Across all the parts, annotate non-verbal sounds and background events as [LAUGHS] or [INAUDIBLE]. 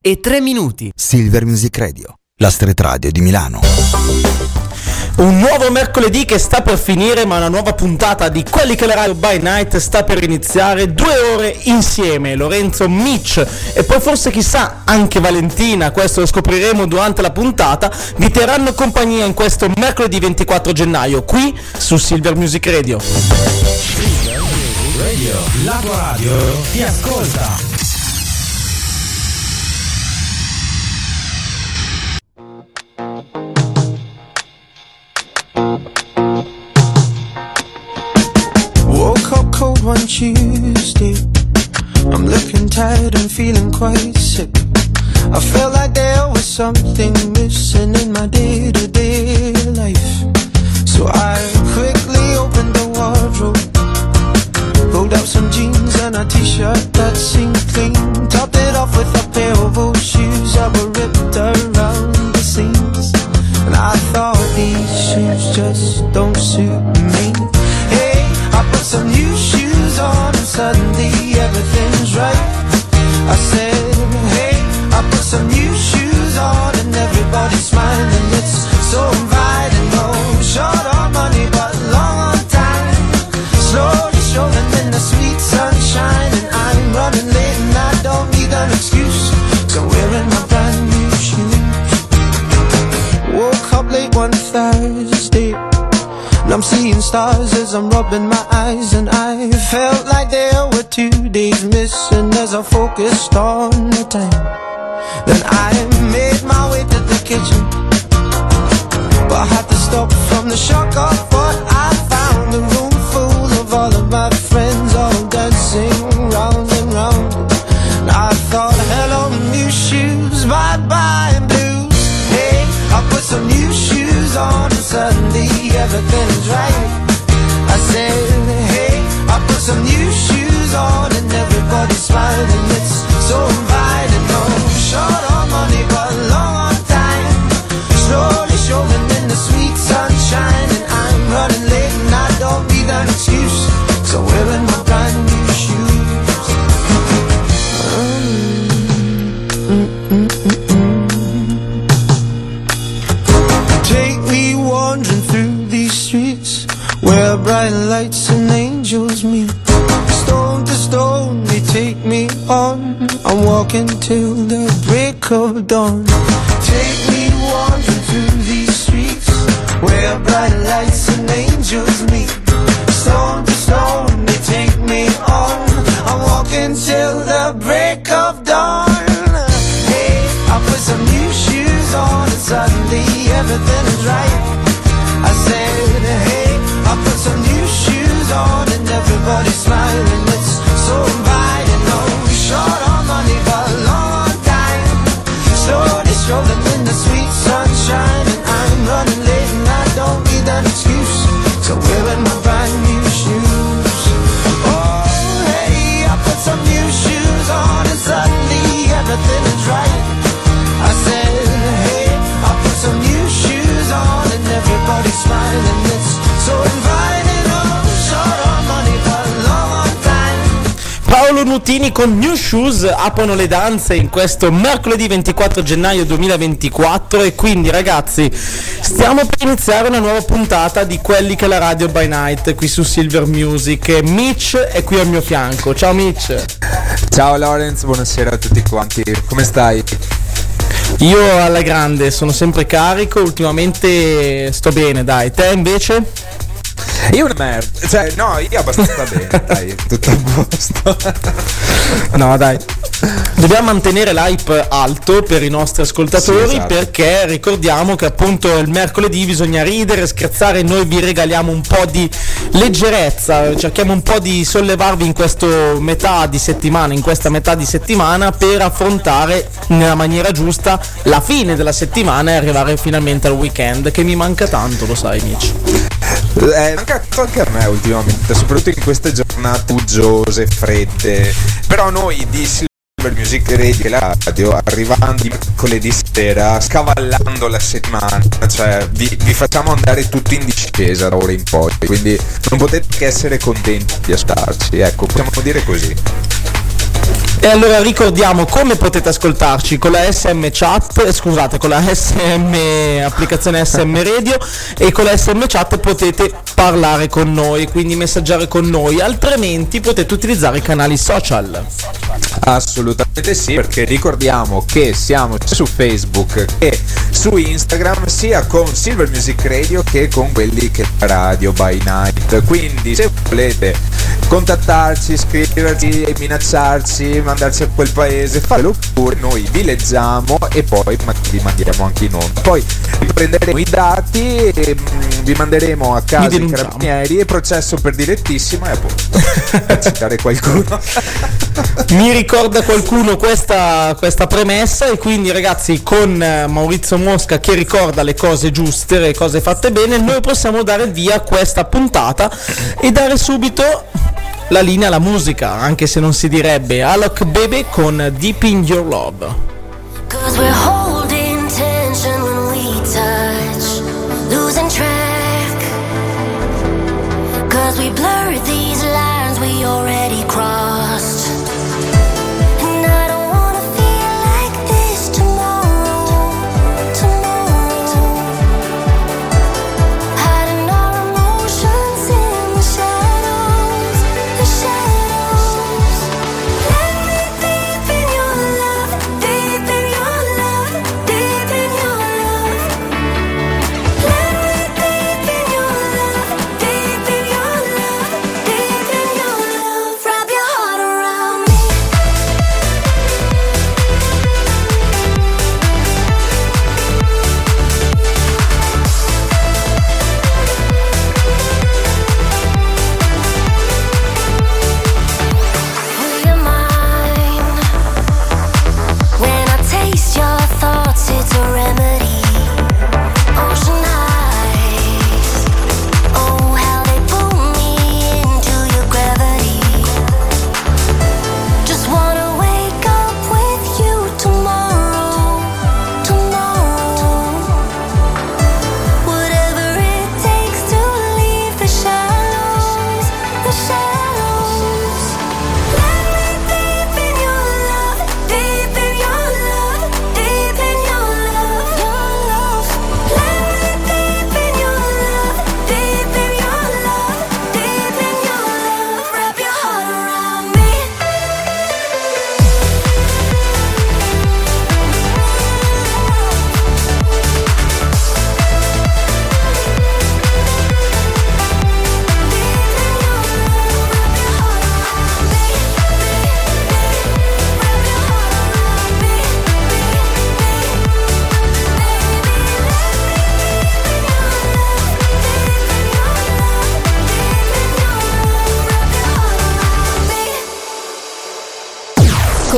e 3 minuti. Silver Music Radio, la street radio di Milano. Un nuovo mercoledì che sta per finire, ma una nuova puntata di Quelli che la radio by night sta per iniziare. Due ore insieme, Lorenzo, Mitch e poi forse chissà anche Valentina, questo lo scopriremo durante la puntata, vi terranno compagnia in questo mercoledì 24 gennaio qui su Silver Music Radio. Silver Music Radio, la tua radio ti ascolta. One Tuesday. I'm looking tired and feeling quite sick. I felt like there was something missing in my day to day life. So I quickly opened the wardrobe, pulled out some jeans and a t shirt that seemed clean. Topped it off with a pair of old shoes that were ripped around the seams. And I thought these shoes just don't suit me. I'm seeing stars as I'm rubbing my eyes And I felt like there were two days missing As I focused on the time. Then I made my way to the kitchen But I had to stop from the shock of what I found. A room full of all of my friends All dancing round and round. And I thought, hello new shoes, bye bye and blues. Hey, I put some new shoes on and suddenly everything's I'm walking till the break of dawn. Take me wandering through these streets where bright lights Nutini con New Shoes aprono le danze in questo mercoledì 24 gennaio 2024 e quindi ragazzi stiamo per iniziare una nuova puntata di quelli che è la radio by night qui su Silver Music Mitch è qui al mio fianco. Ciao Mitch. Ciao Lorenz, buonasera a tutti quanti. Come stai? Io alla grande sono sempre carico, ultimamente sto bene, dai. Te invece? Io una merda. Cioè, no, io abbastanza bene, dai, tutto a posto. [LAUGHS] No, dai. Dobbiamo mantenere l'hype alto per i nostri ascoltatori Sì, esatto. perché ricordiamo che appunto il mercoledì bisogna ridere, scherzare, noi vi regaliamo un po' di leggerezza, cerchiamo un po' di sollevarvi in questo metà di settimana, in questa metà di settimana per affrontare nella maniera giusta la fine della settimana e arrivare finalmente al weekend che mi manca tanto, lo sai Mitch. Eh, manca anche a me ultimamente, soprattutto in queste giornate uggiose, fredde. Però noi di Silver Music Radio arrivando mercoledì sera, scavallando la settimana, cioè vi, vi facciamo andare tutti in discesa da ora in poi. Quindi non potete che essere contenti di ascoltarci, ecco, possiamo dire così. E allora ricordiamo come potete ascoltarci con la SM chat, eh, scusate, con la SM applicazione SM Radio e con la SM chat potete parlare con noi, quindi messaggiare con noi, altrimenti potete utilizzare i canali social. Assolutamente sì, perché ricordiamo che siamo sia su Facebook che su Instagram, sia con Silver Music Radio che con quelli che Radio by Night. Quindi se volete contattarci, scriverci, minacciarci, mandarci a quel paese, fatelo pure, noi vi leggiamo e poi vi mandiamo anche in onda. Poi riprenderemo i dati, e, mm, vi manderemo a casa i carabinieri e processo per direttissima e appunto [LAUGHS] per citare qualcuno. Mi ricorda qualcuno questa, questa premessa e quindi ragazzi con eh, Maurizio Mosca che ricorda le cose giuste, le cose fatte bene, noi possiamo dare via questa puntata e dare subito la linea alla musica, anche se non si direbbe Alok Baby con Deep in Your Love.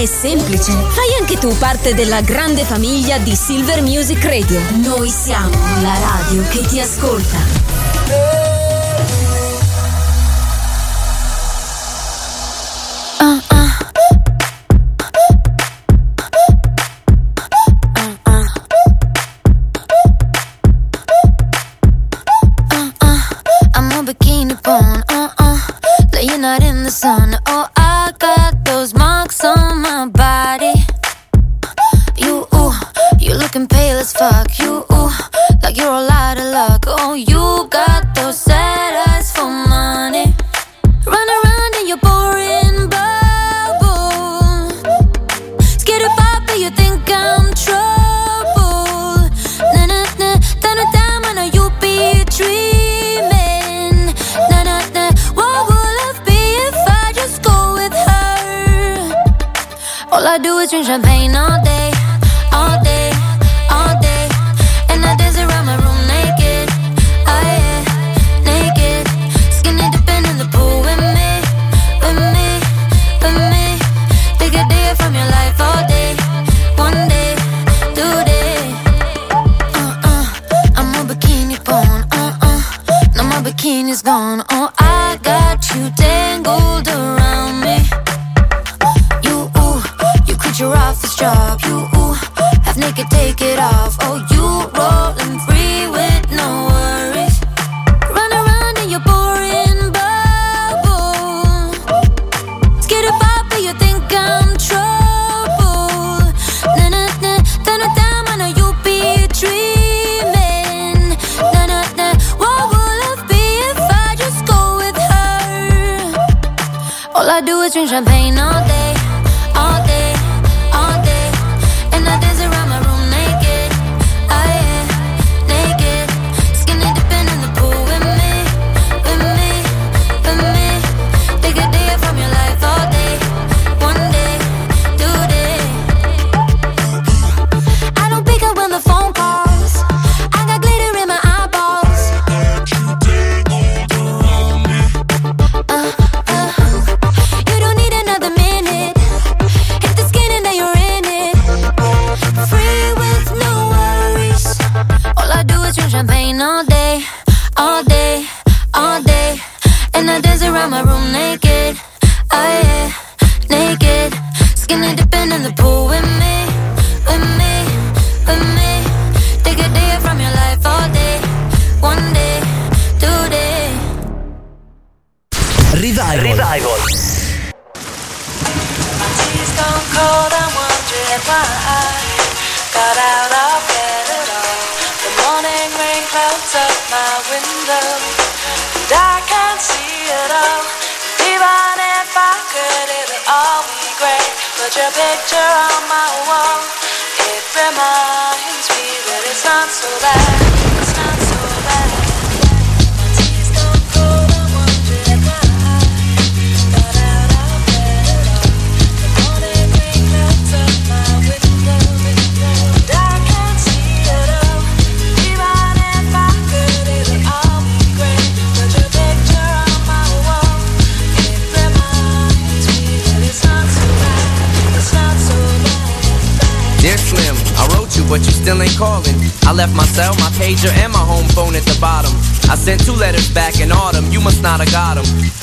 È semplice, fai anche tu parte della grande famiglia di Silver Music Radio. Noi siamo la radio che ti ascolta.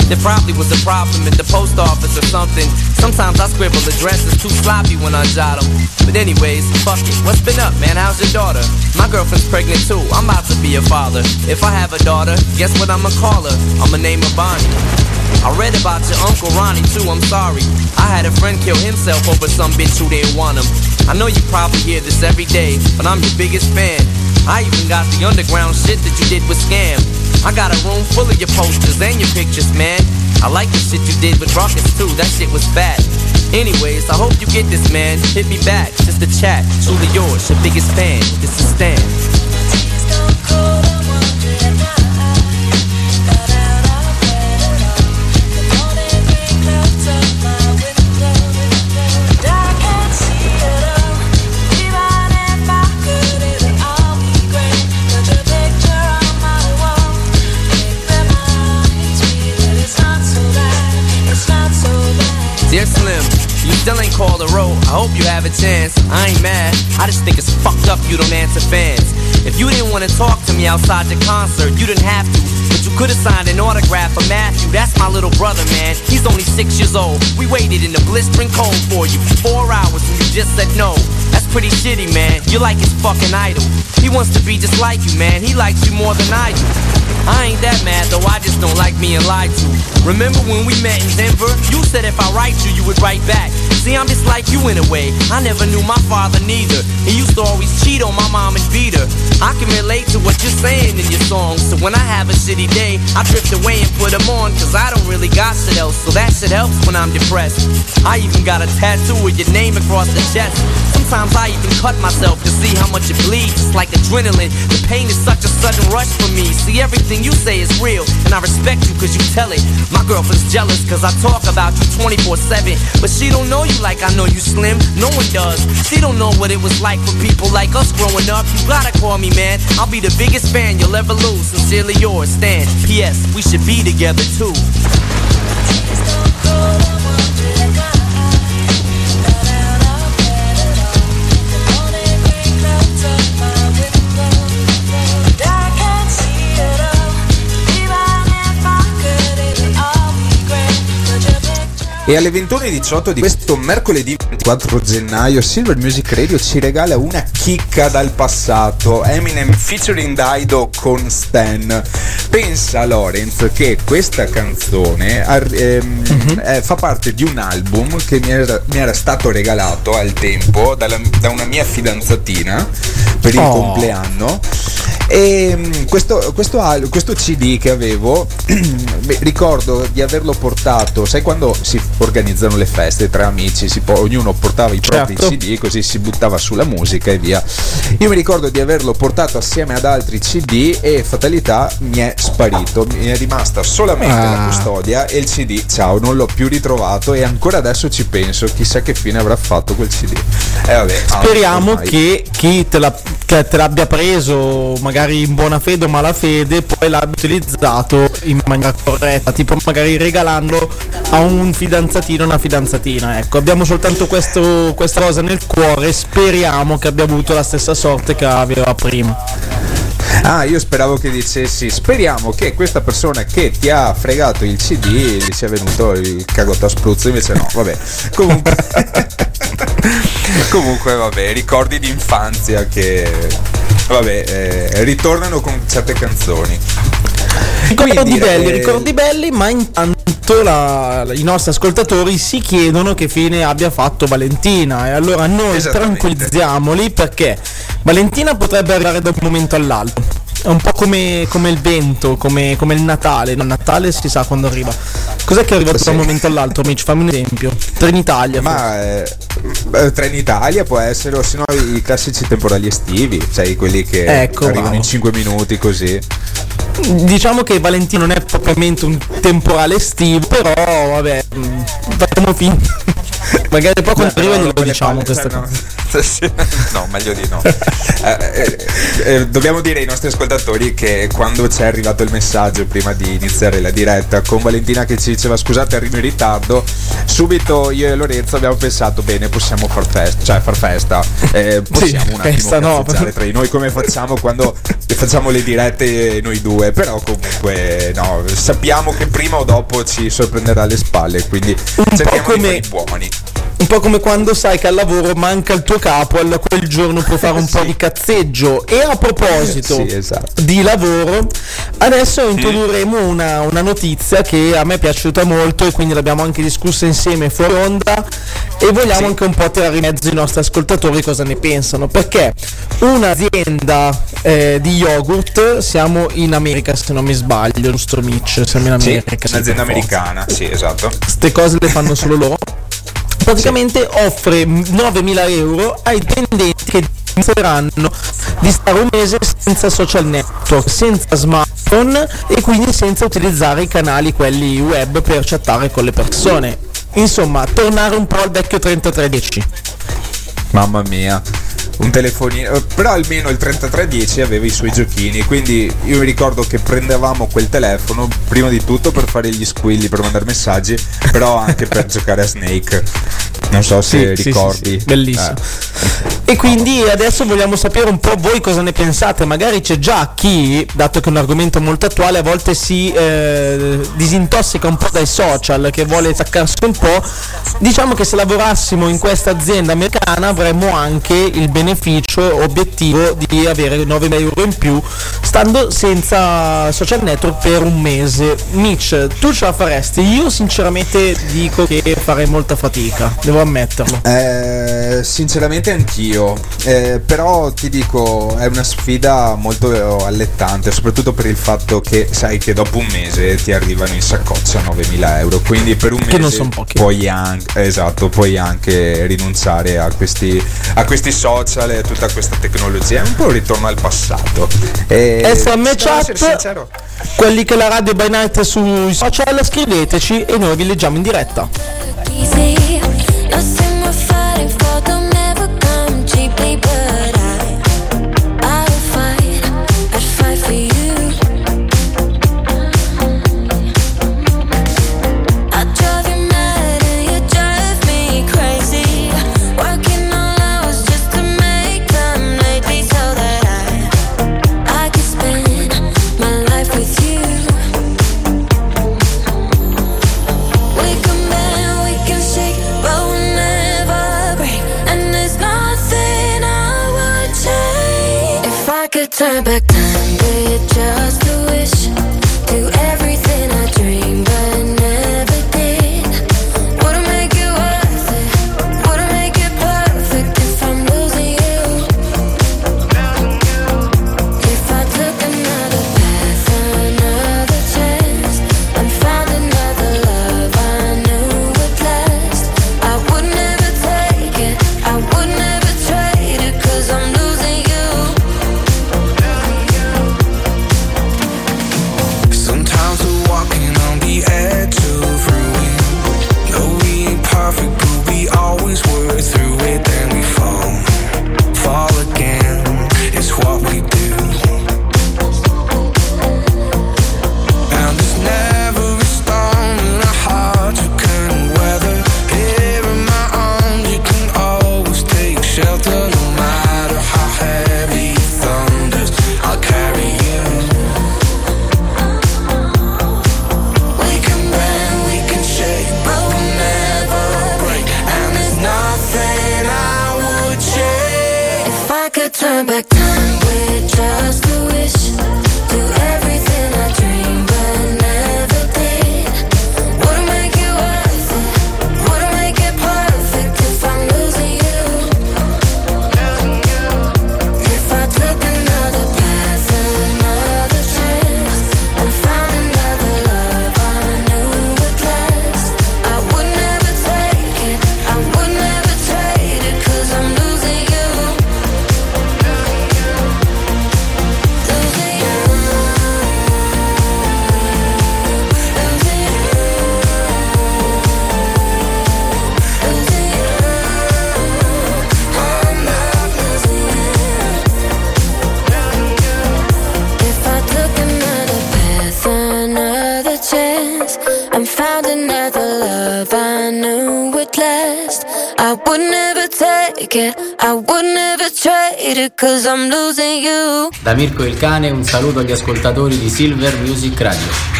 There probably was a problem at the post office or something. Sometimes I scribble addresses too sloppy when I jot them. But anyways, fuck it. What's been up, man? How's your daughter? My girlfriend's pregnant too. I'm about to be a father. If I have a daughter, guess what I'ma call her? I'ma name her Bonnie. I read about your Uncle Ronnie too, I'm sorry. I had a friend kill himself over some bitch who didn't want him. I know you probably hear this every day, but I'm your biggest fan. I even got the underground shit that you did with Scam. I got a room full of your posters and your pictures, man. I like the shit you did with Rockets too, that shit was bad. Anyways, I hope you get this, man. Hit me back, just a chat. Truly yours, your biggest fan. This is Stan. Dear Slim, you still ain't called a road. I hope you have a chance. I ain't mad. I just think it's fucked up you don't answer fans. If you didn't want to talk to me outside the concert, you didn't have to. But you could have signed an autograph for Matthew. That's my little brother, man. He's only six years old. We waited in the blistering cold for you four hours and you just said no. That's pretty shitty, man. You're like his fucking idol. He wants to be just like you, man. He likes you more than I do. I ain't that mad though, I just don't like being lied to. Remember when we met in Denver? You said if I write you, you would write back. See, I'm just like you in a way. I never knew my father neither. He used to always cheat on my mom and beat her. I can relate to what you're saying in your songs. So when I have a shitty day, I drift away and put them on. Cause I don't really got shit else. So that shit helps when I'm depressed. I even got a tattoo with your name across the chest. Sometimes I even cut myself to see how much it bleeds. It's like adrenaline. The pain is such a sudden rush for me. See, everything you say is real, and I respect you cause you tell it. My girlfriend's jealous cause I talk about you 24 7. But she don't know you like I know you slim. No one does. She don't know what it was like for people like us growing up. You gotta call me, man. I'll be the biggest fan you'll ever lose. Sincerely yours, Stan. P.S. We should be together too. E alle 21.18 di questo mercoledì 24 gennaio Silver Music Radio ci regala una chicca dal passato. Eminem featuring Dido con Stan. Pensa Lorenz che questa canzone ehm, Mhm. eh, fa parte di un album che mi era, mi era stato regalato al tempo dalla- da una mia fidanzatina per il Oh. compleanno. E mm, questo, questo, questo CD che avevo, [CLEARS THROAT] ricordo di averlo portato, sai quando si organizzano le feste tra amici, si po- ognuno portava i propri Certo. CD, così si buttava sulla musica e via. Io mi ricordo di averlo portato assieme ad altri CD e fatalità mi è sparito, mi è rimasta solamente la Ah. custodia e il CD, ciao, non l'ho più ritrovato e ancora adesso ci penso, chissà che fine avrà fatto quel CD. E vabbè, ah, Speriamo che chi te, la- che te l'abbia preso magari in buona fede o malafede poi l'abbia utilizzato in maniera corretta, tipo magari regalando a un fidanzatino o una fidanzatina. Ecco, abbiamo soltanto questo- questa cosa nel cuore, speriamo che abbia avuto la stessa sorte che aveva prima. Ah, io speravo che dicessi speriamo che questa persona che ti ha fregato il CD gli sia venuto il cagotto a spruzzo, invece no, vabbè. [LAUGHS] Comunque [LAUGHS] Comunque vabbè, ricordi di infanzia che vabbè, eh, ritornano con certe canzoni. Ricordi Quindi, belli, eh, ricordi belli, ma intanto la- i nostri ascoltatori si chiedono che fine abbia fatto Valentina e allora noi tranquillizziamoli perché Valentina potrebbe arrivare da un momento all'altro. È un po' come, come il vento, come, come il Natale. Il Natale si sa quando arriva. Cos'è che è arrivato Sì. da un momento all'altro, Mitch? Fammi un esempio. Trenitalia. Ma eh, eh, Trenitalia può essere, o se no i classici temporali estivi, sai quelli che Ecco, arrivano bravo. in 5 minuti così. Diciamo che Valentino non è propriamente un temporale estivo, però vabbè, mh, facciamo finta. [LAUGHS] Magari poi quando arriva glielo diciamo questa cioè, cosa. [LAUGHS] no. Sì, no, meglio di no. [LAUGHS] Eh, eh, eh, dobbiamo dire ai nostri ascoltatori che quando ci è arrivato il messaggio prima di iniziare la diretta con Valentina che ci diceva scusate arrivo in ritardo, subito io e Lorenzo abbiamo pensato bene possiamo far festa, cioè far festa, eh, possiamo un attimo festa no. tra di noi come facciamo quando facciamo le dirette noi due, però comunque no, sappiamo che prima o dopo ci sorprenderà alle spalle, quindi cerchiamo di buoni. Un po' come quando sai che al lavoro manca il tuo capo, allora quel giorno puoi fare un [LAUGHS] po' di cazzeggio. E a proposito Sì, esatto. di lavoro, adesso introdurremo una, una notizia che a me è piaciuta molto e quindi l'abbiamo anche discussa insieme fuori onda e vogliamo Sì. anche un po' tirare in mezzo i nostri ascoltatori cosa ne pensano. Perché un'azienda eh, di yogurt, siamo in America se non mi sbaglio, giusto Mitch? Siamo in Sì, America. sì, un'azienda forza americana, sì, esatto. queste cose le fanno solo loro. [LAUGHS] Praticamente offre 9.000 euro ai dipendenti che dimostreranno di stare un mese senza social network, senza smartphone e quindi senza utilizzare i canali quelli web per chattare con le persone. Insomma, tornare un po' al vecchio 3310. Mamma mia. Un telefonino, eh, però almeno il 3310 aveva i suoi giochini, quindi io mi ricordo che prendevamo quel telefono prima di tutto per fare gli squilli, per mandare messaggi, però anche per [LAUGHS] giocare a Snake. Non so se Sì, ricordi. sì, sì, bellissimo. Eh. E quindi adesso vogliamo sapere un po' voi cosa ne pensate. Magari c'è già chi, dato che è un argomento molto attuale, a volte si eh, disintossica un po' dai social, che vuole staccarsi un po'. Diciamo che se lavorassimo in questa azienda americana avremmo anche il beneficio obiettivo di avere 9 euro in più stando senza social network per un mese. Mitch, tu ce la faresti? Io sinceramente dico che farei molta fatica, devo ammetterlo. Eh, sinceramente anch'io, Eh, però ti dico è una sfida molto allettante, soprattutto per il fatto che sai che dopo un mese ti arrivano in saccoccia 9.000 euro, quindi per un Che mese puoi anche, esatto, puoi anche rinunciare a questi, a questi social e a tutta questa tecnologia, è un po' un ritorno al passato. E, SM Chat, quelli che la radio by night sui social, scriveteci e noi vi leggiamo in diretta. Turn back time, we just Da Mirko il Cane un saluto agli ascoltatori di Silver Music Radio.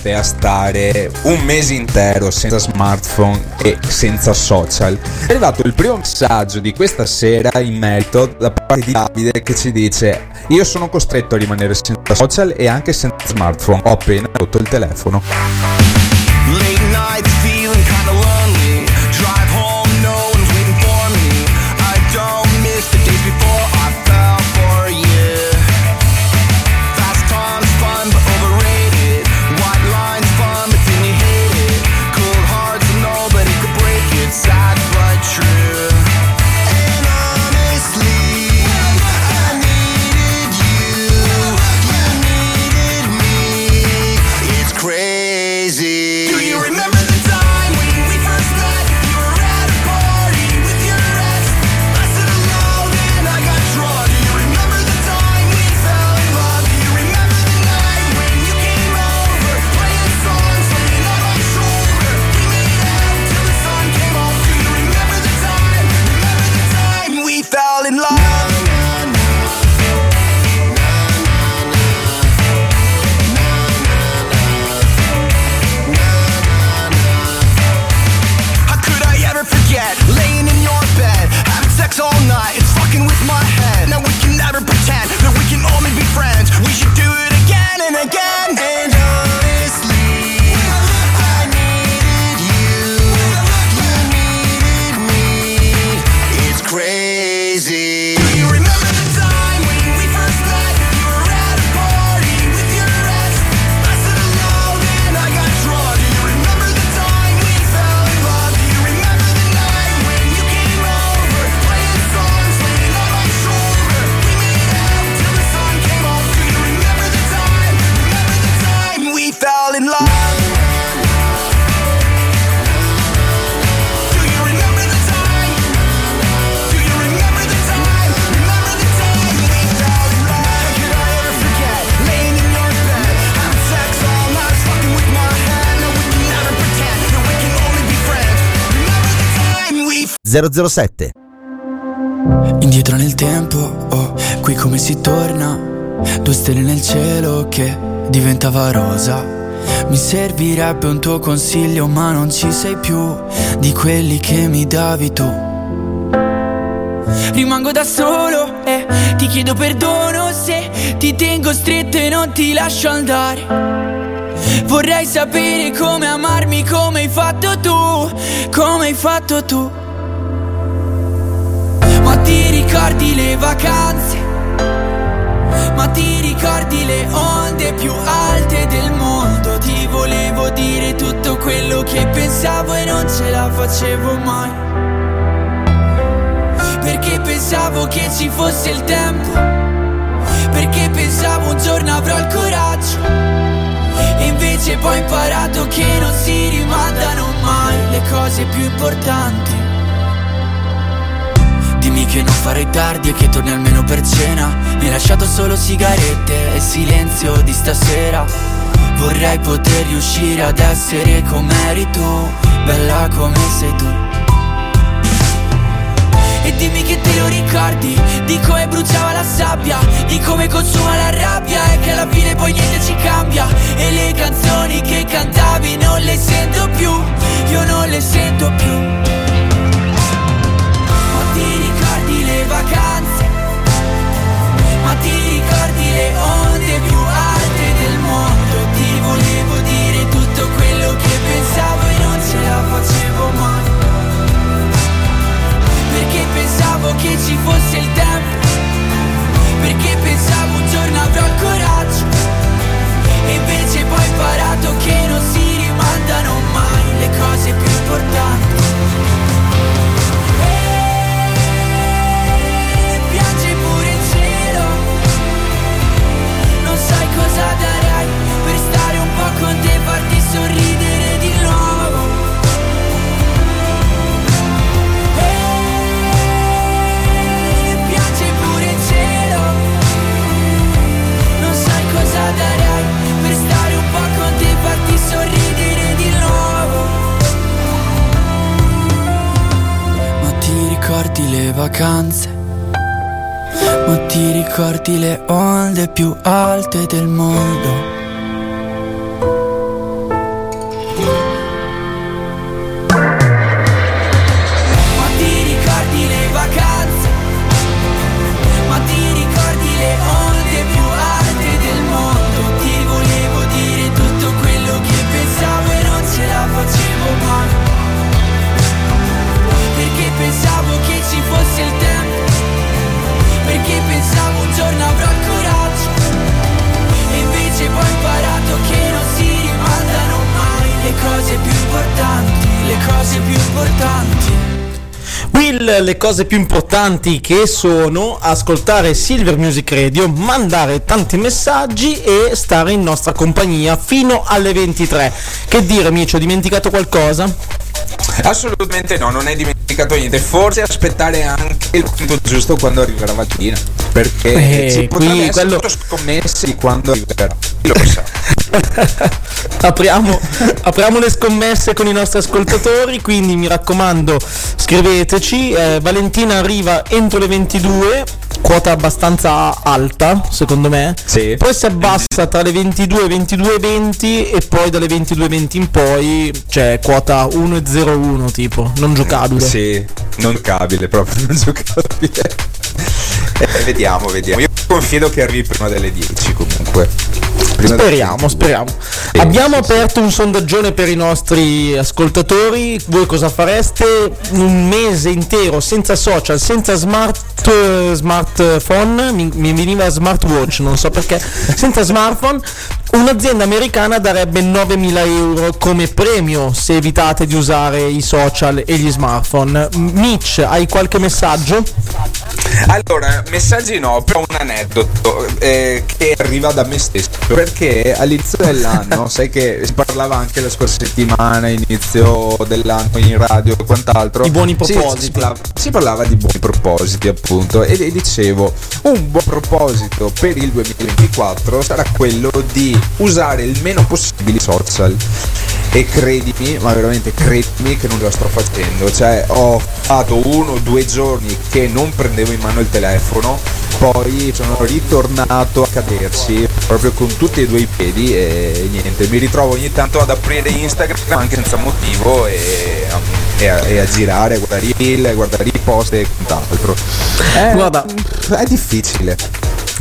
Riuscireste a stare un mese intero senza smartphone e senza social? È arrivato il primo messaggio di questa sera in merito da parte di Davide che ci dice io sono costretto a rimanere senza social e anche senza smartphone, ho appena rotto il telefono. 007 Indietro nel tempo, oh, qui come si torna. Due stelle nel cielo che diventava rosa. Mi servirebbe un tuo consiglio ma non ci sei più Di quelli che mi davi tu. Rimango da solo e ti chiedo perdono se ti tengo stretto e non ti lascio andare. Vorrei sapere come amarmi come hai fatto tu, come hai fatto tu ricordi le vacanze? Ma ti ricordi le onde più alte del mondo? Ti volevo dire tutto quello che pensavo e non ce la facevo mai. Perché pensavo che ci fosse il tempo. Perché pensavo un giorno avrò il coraggio. Invece poi ho imparato che non si rimandano mai le cose più importanti. Dimmi che non farei tardi e che torni almeno per cena. Mi hai lasciato solo sigarette e silenzio di stasera. Vorrei poter riuscire ad essere come eri tu Bella come sei tu. E dimmi che te lo ricordi Di come bruciava la sabbia Di come consuma la rabbia E che alla fine poi niente ci cambia. E le canzoni che cantavi non le sento più Io non le sento più vacanze? Ma ti ricordi le onde più alte del mondo? Ti volevo dire tutto quello che pensavo e non ce la facevo mai. Perché pensavo che ci fosse il tempo. Perché pensavo un giorno avrò il coraggio. E invece poi ho imparato che non si rimandano mai le cose più importanti. Cosa darai per stare un po' con te e farti sorridere di nuovo? E piange pure in cielo. Non sai cosa darai per stare un po' con te e farti sorridere di nuovo? Ma ti ricordi le vacanze? Ma ti ricordi le onde più alte del mondo? Le cose più importanti che sono ascoltare Silver Music Radio, mandare tanti messaggi e stare in nostra compagnia fino alle 23. Che dire, amici, ho dimenticato qualcosa? Assolutamente no, non hai dimenticato niente. Forse aspettare anche il punto giusto quando arriverà Valentina. Perché Eh, ci potrebbe essere quello- scommesse quando arriverà. Chi Lo sa. [LAUGHS] apriamo, apriamo le scommesse con i nostri ascoltatori, quindi mi raccomando scriveteci. Eh, Valentina arriva entro le 22, quota abbastanza alta secondo me. Sì. Poi si abbassa tra le 22 e 22 e 20 e poi dalle 22 e 20 in poi c'è quota 1,01 tipo, non giocabile. Sì, non giocabile, proprio non giocabile. [LAUGHS] Eh, vediamo, vediamo. Io confido che arrivi prima delle 10 comunque. Speriamo, 22. speriamo. Sì, Abbiamo sì, sì. aperto un sondaggione per i nostri ascoltatori. Voi cosa fareste? Un mese intero senza social, senza smart, eh, smartphone. Mi, mi veniva smartwatch, non so perché. Senza smartphone. Un'azienda americana darebbe 9.000 euro come premio se evitate di usare i social e gli smartphone. Mitch, hai qualche messaggio? Allora, messaggi no, però un aneddoto eh, che arriva da me stesso. Perché all'inizio dell'anno, [LAUGHS] sai che si parlava anche la scorsa settimana, inizio dell'anno in radio e quant'altro. I buoni propositi. Si, parlava, si parlava di buoni propositi, appunto. E, e dicevo, un buon proposito per il 2024 sarà quello di usare il meno possibile i social. E credimi, ma veramente credimi che non lo sto facendo. Cioè, ho fatto uno o due giorni che non prendevo in mano il telefono, poi sono ritornato a caderci proprio con tutti e due i piedi e niente, mi ritrovo ogni tanto ad aprire Instagram anche senza motivo e, e a, e a girare, a guardare i reel, a guardare i post e quant'altro. Eh, Guarda, è difficile.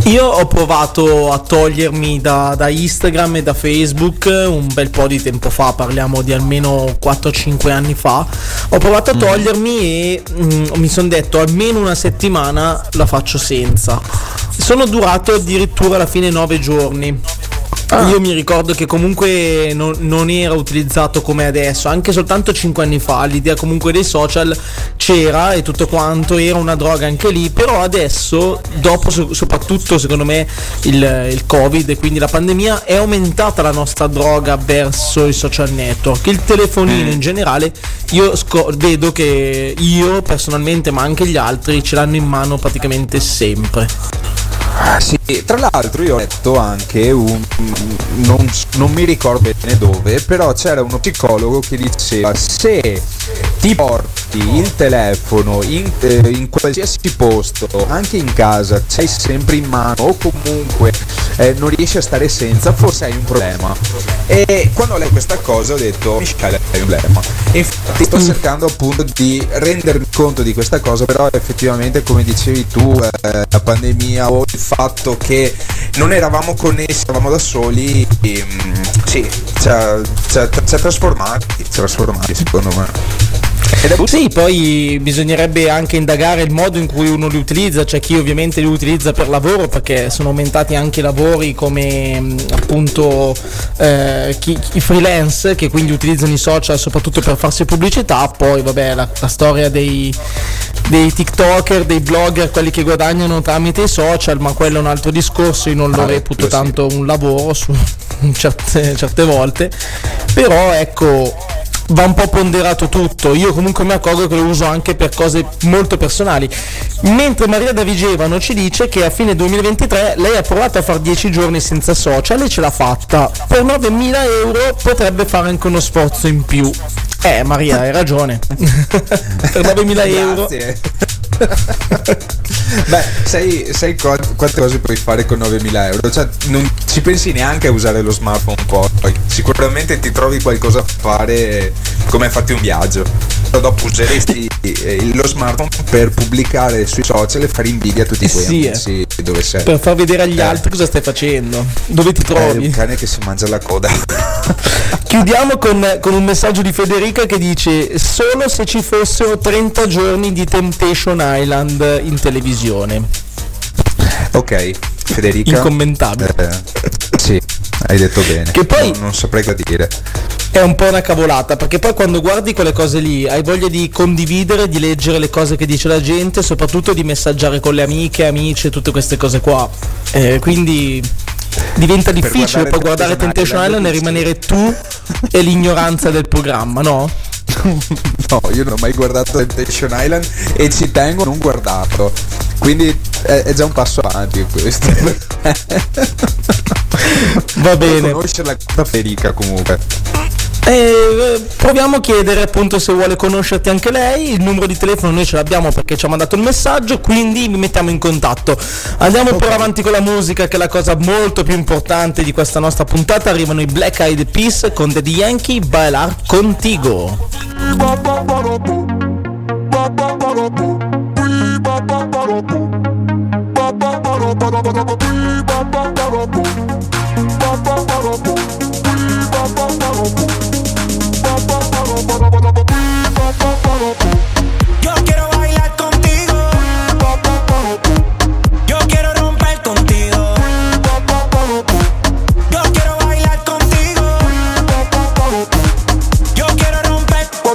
Io ho provato a togliermi da, da Instagram e da Facebook un bel po' di tempo fa, parliamo di almeno 4-5 anni fa. Ho provato a togliermi e mm, mi sono detto almeno una settimana la faccio senza. Sono durato addirittura alla fine 9 giorni. Io mi ricordo che comunque non, non era utilizzato come adesso, anche soltanto 5 anni fa, l'idea comunque dei social c'era e tutto quanto, era una droga anche lì, però adesso, dopo so- soprattutto secondo me il, il Covid e quindi la pandemia, è aumentata la nostra droga verso i social network. Il telefonino in generale, io sco- vedo che io personalmente, ma anche gli altri, ce l'hanno in mano praticamente sempre. Sì, tra l'altro io ho letto anche un non, non mi ricordo bene dove, però c'era uno psicologo che diceva se ti porti il telefono in, eh, in qualsiasi posto, anche in casa, c'hai sempre in mano o comunque eh, non riesci a stare senza, forse hai un problema. E quando ho letto questa cosa ho detto Michele hai un problema. Infatti sto cercando appunto di rendermi conto di questa cosa, però effettivamente come dicevi tu, eh, la pandemia o il fatto che non eravamo connessi, eravamo da soli, ehm, sì, ci ha, trasformati, trasformati secondo me. Sì, poi bisognerebbe anche indagare il modo in cui uno li utilizza, c'è chi ovviamente li utilizza per lavoro perché sono aumentati anche i lavori come appunto eh, chi- i freelance che quindi utilizzano i social soprattutto per farsi pubblicità, poi vabbè la, la storia dei, dei TikToker, dei blogger, quelli che guadagnano tramite i social, ma quello è un altro discorso, io non lo Ah, reputo quello sì. tanto un lavoro su [LAUGHS] certe, certe volte, però ecco va un po' ponderato tutto. Io comunque mi accorgo che lo uso anche per cose molto personali. Mentre Maria da Vigevano ci dice che a fine 2023 lei ha provato a fare 10 giorni senza social e ce l'ha fatta. Per 9.000 euro potrebbe fare anche uno sforzo in più. Eh Maria, hai ragione. [LAUGHS] per 9.000 euro. [LAUGHS] [LAUGHS] Beh, sai, sai quante cose puoi fare con 9.000 euro? Cioè, non ci pensi neanche a usare lo smartphone poi. Sicuramente ti trovi qualcosa a fare come farti un viaggio. Però dopo useresti eh, lo smartphone per pubblicare sui social e fare invidia a tutti i tuoi Sì, eh. amici dove sei. Per far vedere agli Eh. altri cosa stai facendo, dove ti Eh, trovi. un cane che si mangia la coda. [LAUGHS] Chiudiamo con, con un messaggio di Federica che dice solo se ci fossero 30 giorni di Temptation Island in televisione. ok, Federica. Incommentabile. Eh, sì, hai detto bene. Che poi- non, non saprei cosa dire. È un po' una cavolata, perché poi quando guardi quelle cose lì hai voglia di condividere, di leggere le cose che dice la gente, soprattutto di messaggiare con le amiche, amici e tutte queste cose qua. Eh, quindi diventa difficile poi guardare Temptation Island e rimanere tu e l'ignoranza del programma, no? No, io non ho mai guardato Temptation Island e ci tengo a non guardato. Quindi è, è già un passo avanti questo. Va bene. Conoscere la carta Federica comunque. Eh, proviamo a chiedere appunto se vuole conoscerti anche lei. Il numero di telefono noi ce l'abbiamo perché ci ha mandato il messaggio, quindi vi mettiamo in contatto. Andiamo per avanti con la musica, che è la cosa molto più importante di questa nostra puntata. Arrivano i Black Eyed Peas con Daddy Yankee, Bailar Contigo. Yo [LAUGHS]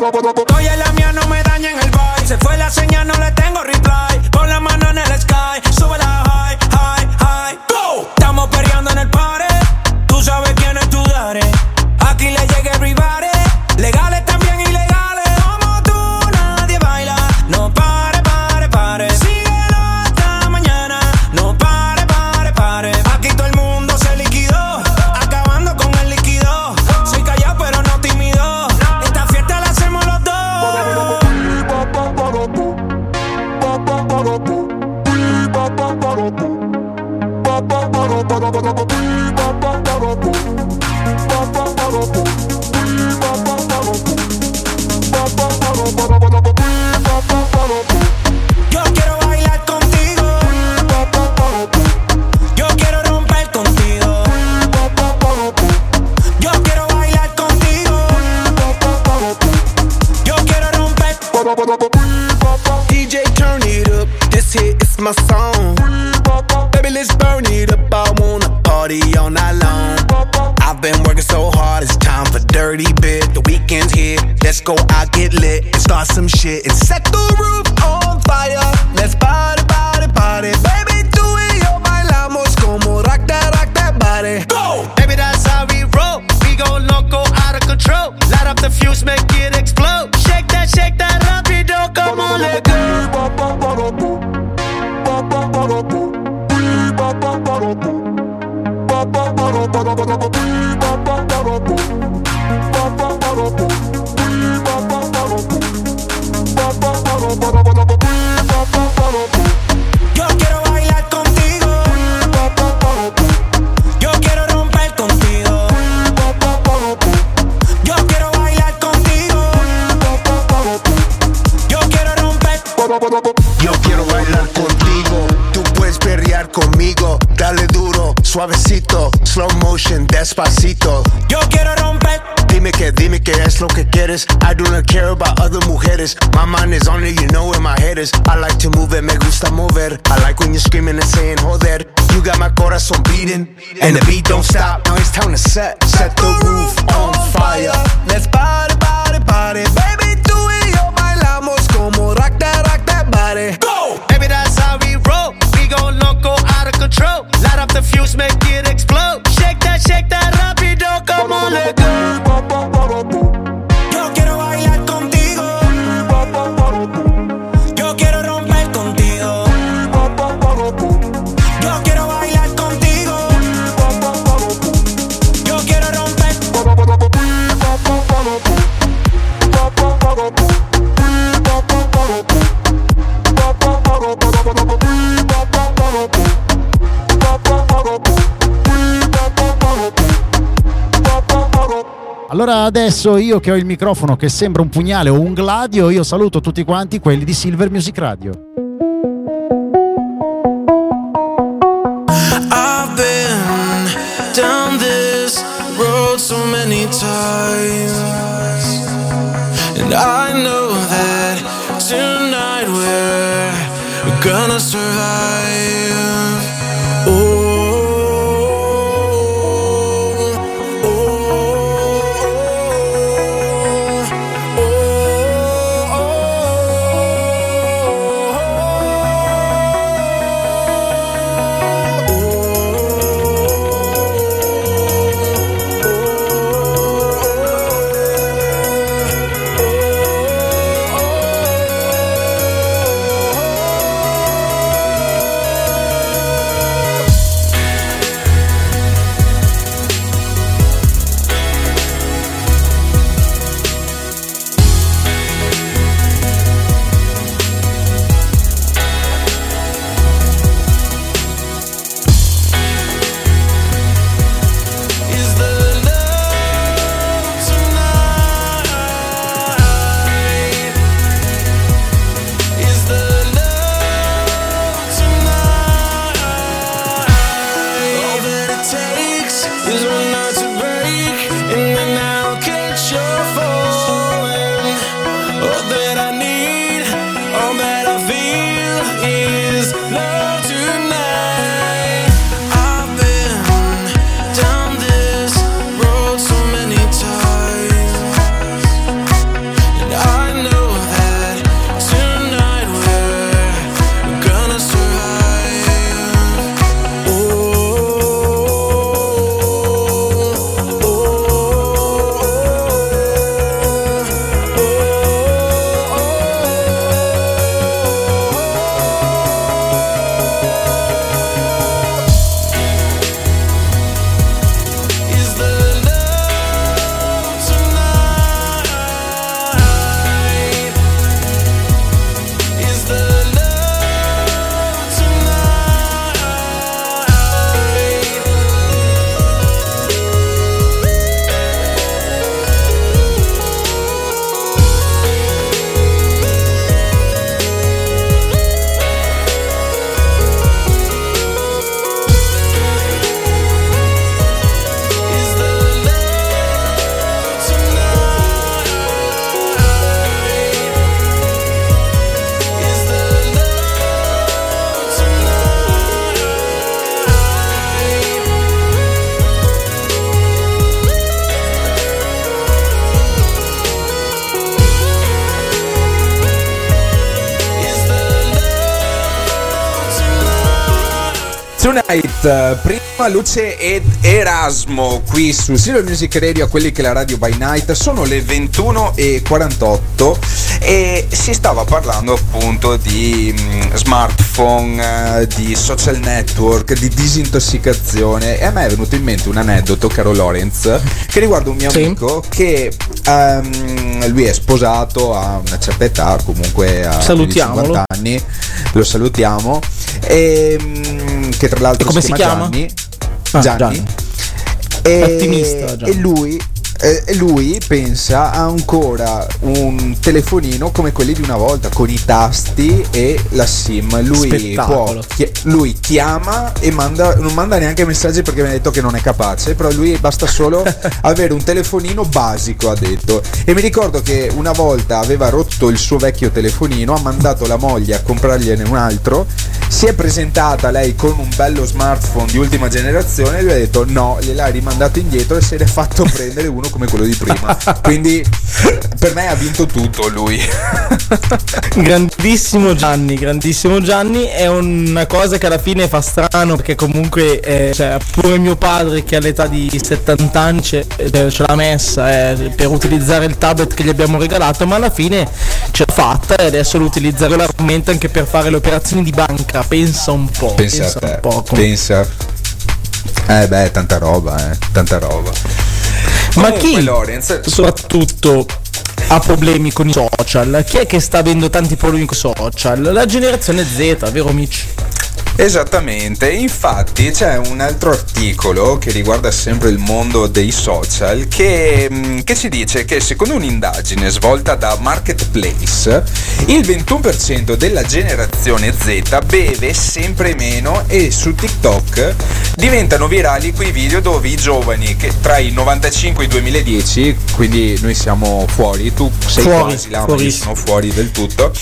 en la mía, no me dañen el vibe. Se fue la señal, no le tengo adesso io che ho il microfono che sembra un pugnale o un gladio, io saluto tutti quanti quelli di Silver Music Radio. Prima Luce ed Erasmo qui su Silver Music Radio, a quelli che la radio by night sono le 21.48 e si stava parlando appunto di mm, smartphone, eh, di social network, di disintossicazione e a me è venuto in mente un aneddoto, caro Lorenz, che riguarda un mio amico che ehm, lui è sposato a una certa età, comunque a più di Salutiamolo. 50 anni, lo salutiamo, e, mm, che tra l'altro E come si chiama? Gianni. Gianni. Gianni. E, Ottimista, Gianni. e lui eh, lui pensa ancora un telefonino come quelli di una volta con i tasti e la sim lui può chi- lui chiama e manda non manda neanche messaggi perché mi ha detto che non è capace però lui basta solo [LAUGHS] avere un telefonino basico ha detto e mi ricordo che una volta aveva rotto il suo vecchio telefonino ha mandato la moglie a comprargliene un altro si è presentata lei con un bello smartphone di ultima generazione e lui ha detto no, gliel'ha rimandato indietro e se ne è fatto [LAUGHS] prendere uno come quello di prima. Quindi per me ha vinto tutto lui. [LAUGHS] Grandissimo Gianni, grandissimo Gianni, è una cosa che alla fine fa strano perché comunque eh, cioè, pure mio padre che all'età di 70 anni ce, eh, ce l'ha messa eh, per utilizzare il tablet che gli abbiamo regalato, ma alla fine ce l'ha fatta e adesso lo utilizza regolarmente anche per fare le operazioni di banca, pensa un po'. Pensa a te, un po' come- pensa. Eh beh, tanta roba, eh, tanta roba. Ma Comunque, chi Lorenz, soprattutto ha problemi con i social? Chi è che sta avendo tanti problemi con i social? La generazione Z, vero amici? Esattamente, infatti c'è un altro articolo che riguarda sempre il mondo dei social che, mm, che ci dice che secondo un'indagine svolta da Marketplace il 21% della generazione Z beve sempre meno e su TikTok diventano virali quei video dove i giovani che tra i 95 e i 2010, quindi noi siamo fuori, tu sei Fuori, quasi là, fuorissimo. sono fuori del tutto,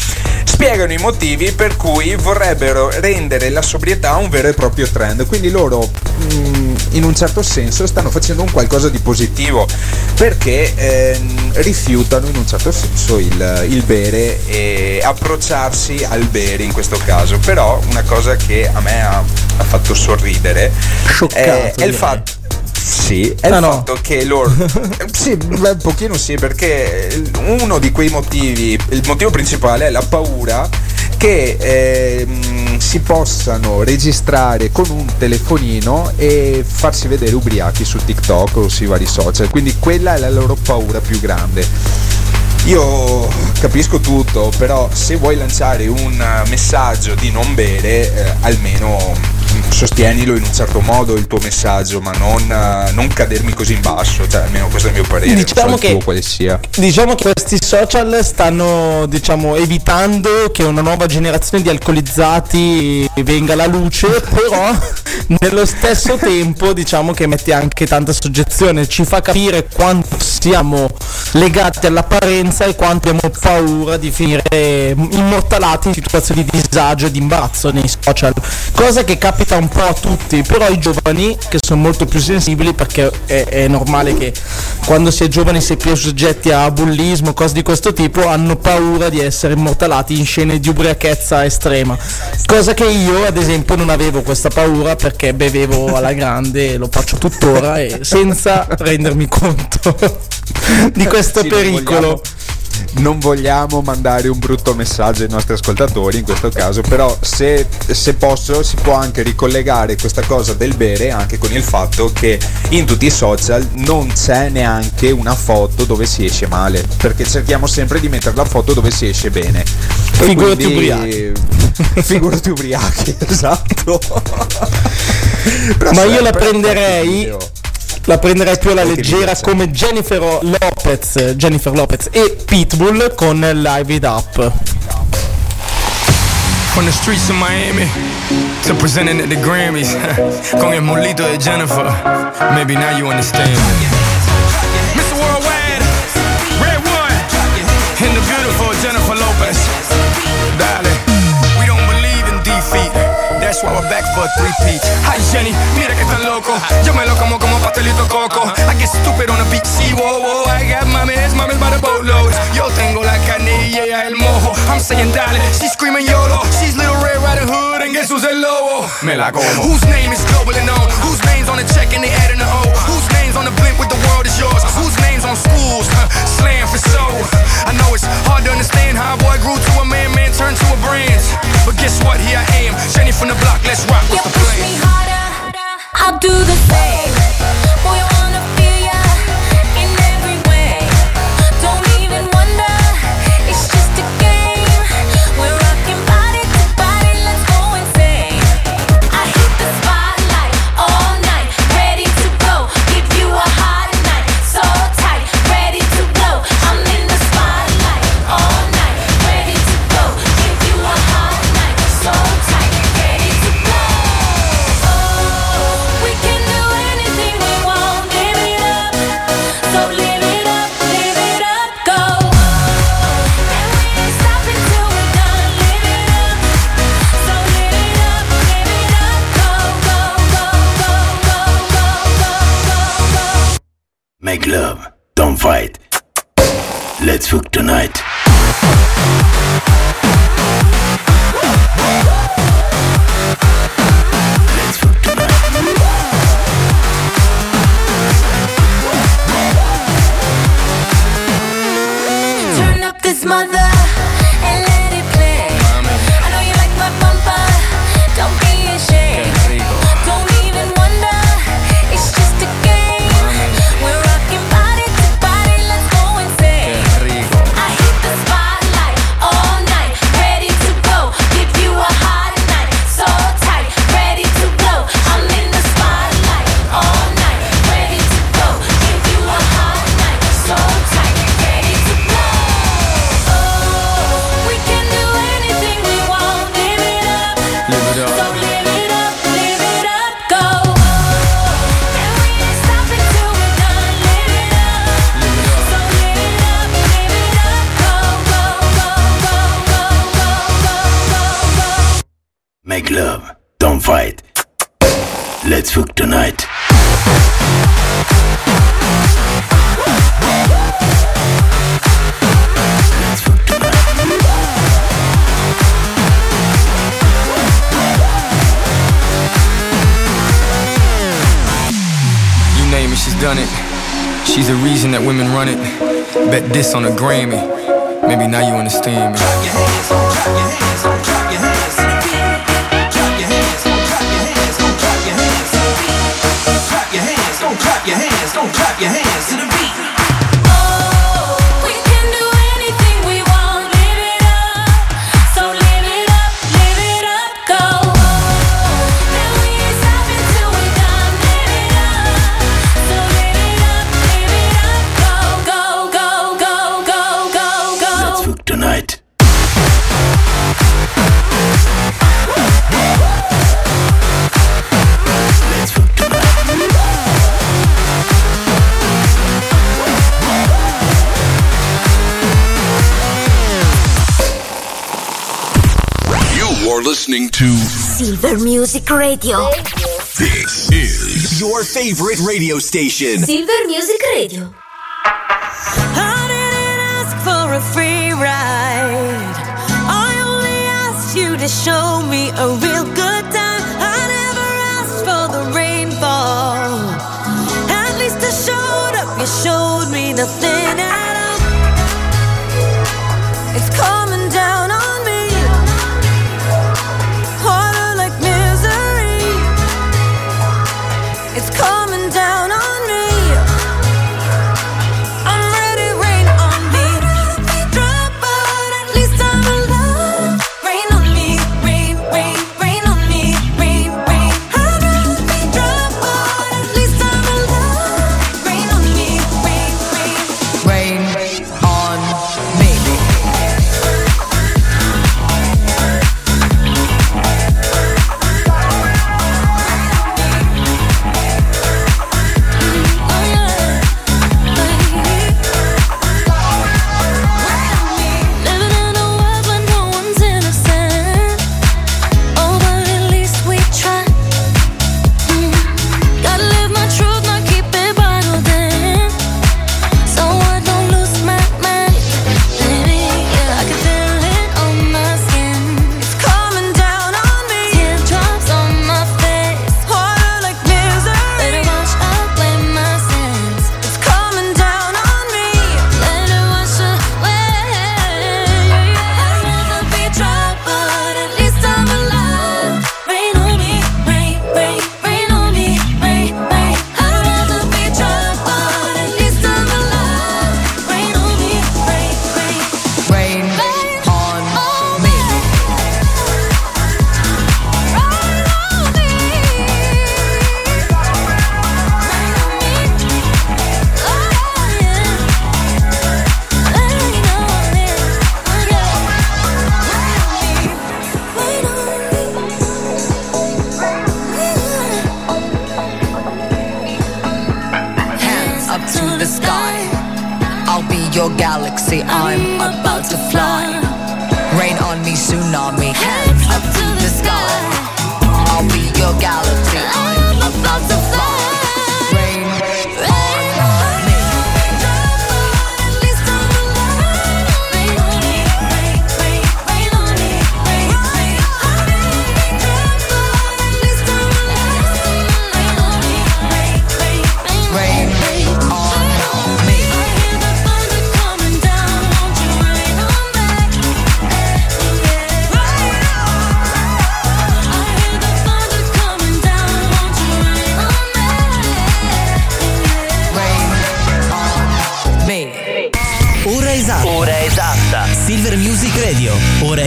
spiegano i motivi per cui vorrebbero rendere la sobrietà un vero e proprio trend. Quindi loro, mm, in un certo senso, stanno facendo un qualcosa di positivo perché ehm, rifiutano in un certo senso il, il bere e approcciarsi al bere in questo caso. Però una cosa che a me ha, ha fatto sorridere Scioccato, è, è il fatto. Sì, è Ah, il no. fatto che loro. [LAUGHS] sì, beh, un pochino sì, perché uno di quei motivi, il motivo principale è la paura che ehm, si possano registrare con un telefonino e farsi vedere ubriachi su TikTok o sui vari social. Quindi quella è la loro paura più grande. Io capisco tutto, però se vuoi lanciare un eh, messaggio di non bere, eh, almeno sostienilo in un certo modo il tuo messaggio, ma non, eh, non cadermi così in basso, cioè almeno questo è il mio parere, Diciamo so che- tuo. Diciamo che questi social stanno diciamo, evitando che una nuova generazione di alcolizzati venga alla luce, [LAUGHS] però nello stesso tempo diciamo che mette anche tanta soggezione, ci fa capire quanto siamo legati all'apparenza e quanto abbiamo paura di finire immortalati in situazioni di disagio e di imbarazzo nei social, cosa che capita un po' a tutti, però i giovani che sono molto più sensibili perché è, è normale che quando si è giovani si è più soggetti a bullismo, cose di questo tipo, hanno paura di essere immortalati in scene di ubriachezza estrema, cosa che io ad esempio non avevo questa paura perché bevevo alla grande e lo faccio tuttora e senza [LAUGHS] rendermi conto [LAUGHS] di questo Sì, pericolo. Non vogliamo mandare un brutto messaggio ai nostri ascoltatori in questo caso, però se, se posso si può anche ricollegare questa cosa del bere anche con il fatto che in tutti i social non c'è neanche una foto dove si esce male, perché cerchiamo sempre di mettere la foto dove si esce bene. Figurati quindi- ubriachi. [LAUGHS] Figurati ubriachi, [LAUGHS] esatto. Ma io la prenderei la prenderei più alla leggera come Jennifer Lopez, Jennifer Lopez e Pitbull con Live It Up. From the streets of Miami to presenting at the Grammys con el mulito de Jennifer. Maybe now you understand. Mr. Worldwide, Red One, and the beautiful Jennifer Lopez. Darling, That's why we're back for a three-peat. Hi Jenny, mira que tan loco. Yo me lo como como pastelito coco. Uh-huh. I get stupid on a beat, see, whoa, whoa. I got mames, mames by the boatloads. Yo tengo la canilla, y el mojo. I'm saying dale, she's screaming YOLO. She's little Red Riding Hood and guess who's el lobo? Me la como. Whose name is global and known? Whose name's on the check and they adding the O? Whose Hands on the blimp with the world is yours. Whose names on schools? Huh, slam for show. I know it's hard to understand how a boy grew to a man, man turned to a brand. But guess what? Here I am, Jenny from the block. Let's rock. What's you the plan? push me harder, I'll do the same. Boy, I wanna feel. Let's Hook Tonight. on the green. listening to Silver Music Radio. This is your favorite radio station, Silver Music Radio. I didn't ask for a free ride, I only asked you to show me a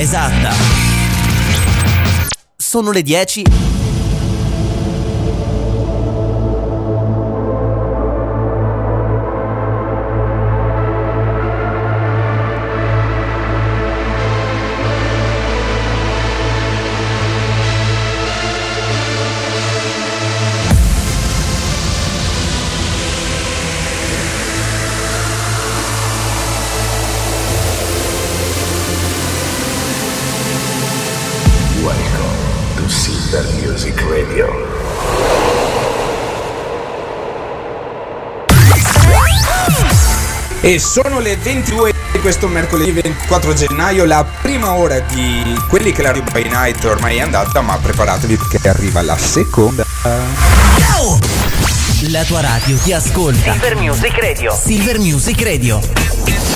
esatta. Sono le 10. E sono le 22 di questo mercoledì 24 gennaio, la prima ora di quelli che la Radio by Night ormai è andata, ma preparatevi perché arriva la seconda. La tua radio ti ascolta. Silver Music Radio. Silver Music Radio.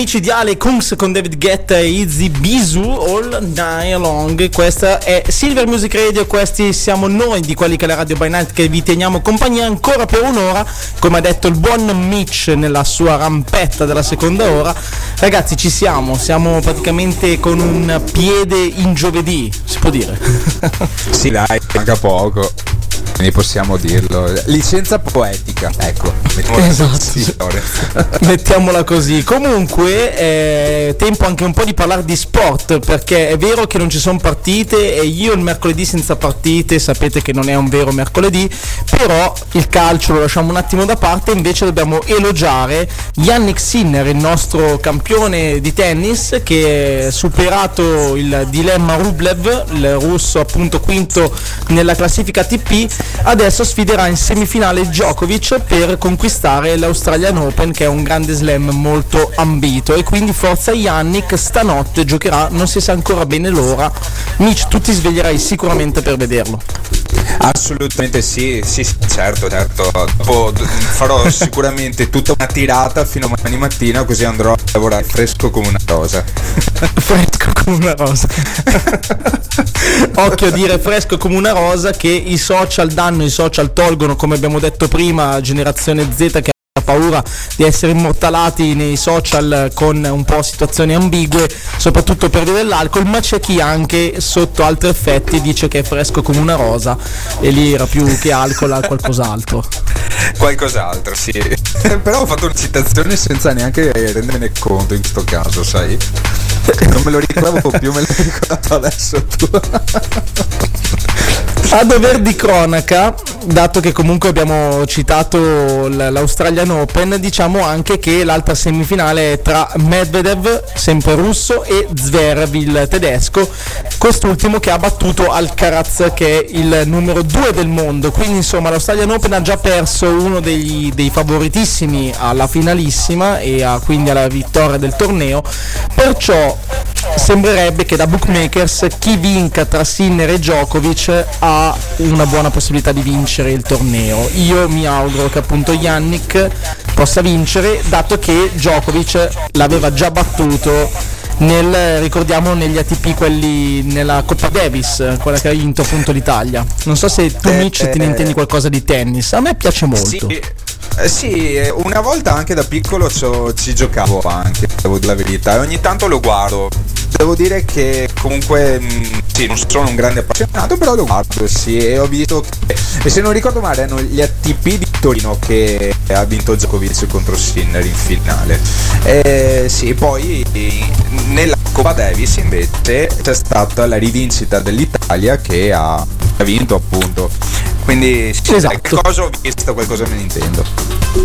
Micidiale Kungs con David Guetta e Izzy Bisu all night long. Questa è Silver Music Radio, questi siamo noi di quelli che è la Radio by Night che vi teniamo compagnia ancora per un'ora, come ha detto il buon Mitch nella sua rampetta della seconda ora. Ragazzi, ci siamo, siamo praticamente con un piede in giovedì, si può dire. [LAUGHS] Sì, dai, manca poco. Quindi possiamo dirlo. Licenza poetica, ecco. mettiamola Esatto. [LAUGHS] Mettiamola così. Comunque, è tempo anche un po' di parlare di sport, perché è vero che non ci sono partite e io il mercoledì senza partite, sapete che non è un vero mercoledì, però il calcio lo lasciamo un attimo da parte, invece dobbiamo elogiare Yannick Sinner, il nostro campione di tennis, che ha superato il dilemma Rublev, il russo appunto quinto nella classifica ATP, adesso sfiderà in semifinale Djokovic per conquistare l'Australian Open che è un grande slam molto ambito e quindi forza Yannick stanotte giocherà, non si sa ancora bene l'ora. Mitch, tu ti sveglierai sicuramente per vederlo. Assolutamente sì, sì, certo, certo. Dopo farò [LAUGHS] sicuramente tutta una tirata fino a domani mattina così andrò a lavorare fresco come una rosa. [LAUGHS] fresco come una rosa. [LAUGHS] Occhio a dire fresco come una rosa che i social danno, i social tolgono, come abbiamo detto prima, generazione Z che ha paura di essere immortalati nei social con un po' situazioni ambigue, soprattutto per via dell'alcol, ma c'è chi anche sotto altri effetti dice che è fresco come una rosa e lì era più che alcol a qualcos'altro. [LAUGHS] Qualcos'altro, sì. Però ho fatto una citazione senza neanche rendermene conto in questo caso, sai? Non me lo ricordavo più, me l'hai [LAUGHS] ricordato adesso tu. A dover di cronaca, dato che comunque abbiamo citato l'Australian Open, diciamo anche che l'altra semifinale è tra Medvedev, sempre russo, e Zverev, il tedesco, quest'ultimo che ha battuto Alcaraz, che è il numero 2 del mondo. Quindi insomma l'Australian Open ha già perso uno degli- dei favoritissimi alla finalissima e a- quindi alla vittoria del torneo. Perciò sembrerebbe che da bookmakers chi vinca tra Sinner e Djokovic ha una buona possibilità di vincere il torneo. Io mi auguro che appunto Yannick possa vincere, dato che Djokovic l'aveva già battuto nel, ricordiamo negli ATP quelli nella Coppa Davis, quella che ha vinto appunto l'Italia. Non so se tu Mitch te ne intendi qualcosa di tennis, a me piace molto. Sì, eh, sì, eh, una volta anche da piccolo ci giocavo anche, devo dire la verità, e ogni tanto lo guardo. Devo dire che comunque mh, sì, non sono un grande appassionato, però lo guardo, sì, e ho visto che e se non ricordo male erano gli ATP di Torino che ha vinto Djokovic contro Sinner in finale. Eh, sì, poi nella Coppa Davis invece c'è stata la rivincita dell'Italia che ha vinto appunto. Quindi sì, Esatto. qualcosa ho visto, qualcosa me ne intendo.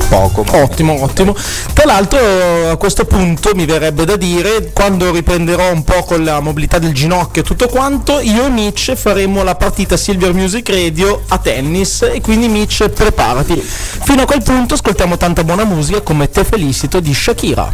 Poco, ma Ottimo, ottimo. Tra l'altro a questo punto mi verrebbe da dire, quando riprenderò un po' con la mobilità del ginocchio e tutto quanto, io e Mitch faremo la partita Silver Music Radio a tennis e quindi Mitch preparati. Fino a quel punto ascoltiamo tanta buona musica come Te Felicito di Shakira.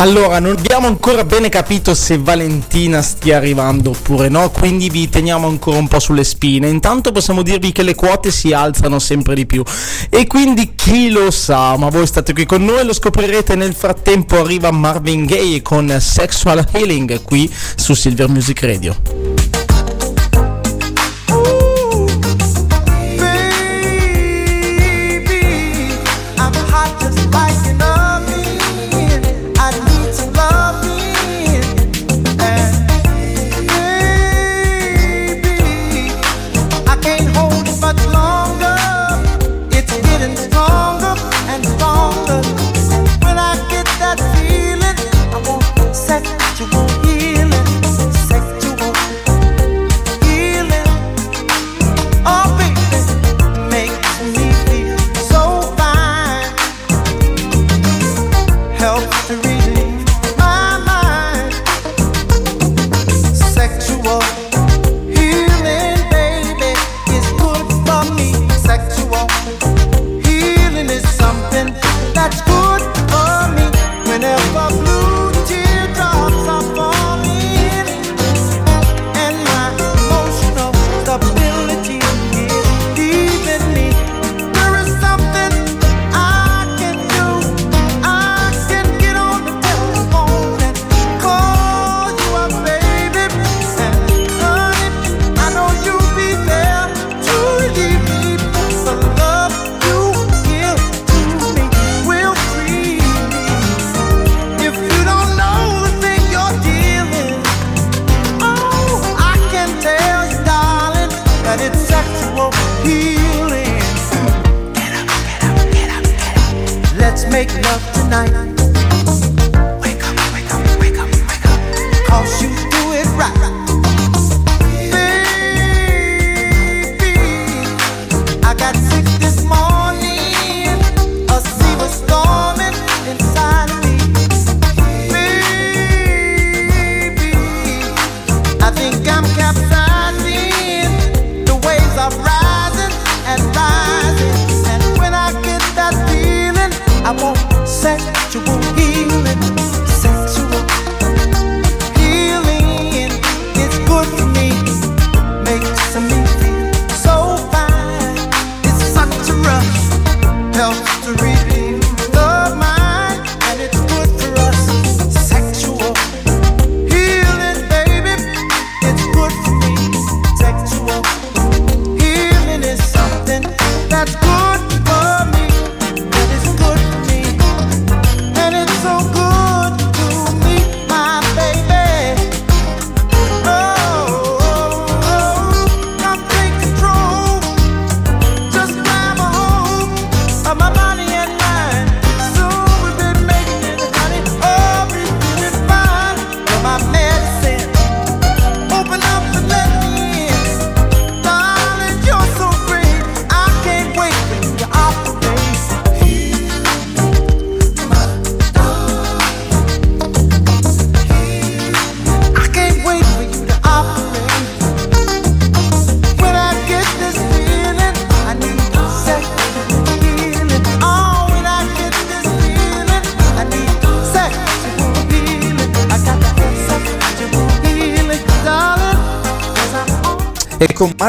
Allora, non abbiamo ancora bene capito se Valentina stia arrivando oppure no, quindi vi teniamo ancora un po' sulle spine. Intanto possiamo dirvi che le quote si alzano sempre di più. E quindi chi lo sa, ma voi state qui con noi lo scoprirete nel frattempo. Arriva Marvin Gaye con Sexual Healing qui su Silver Music Radio.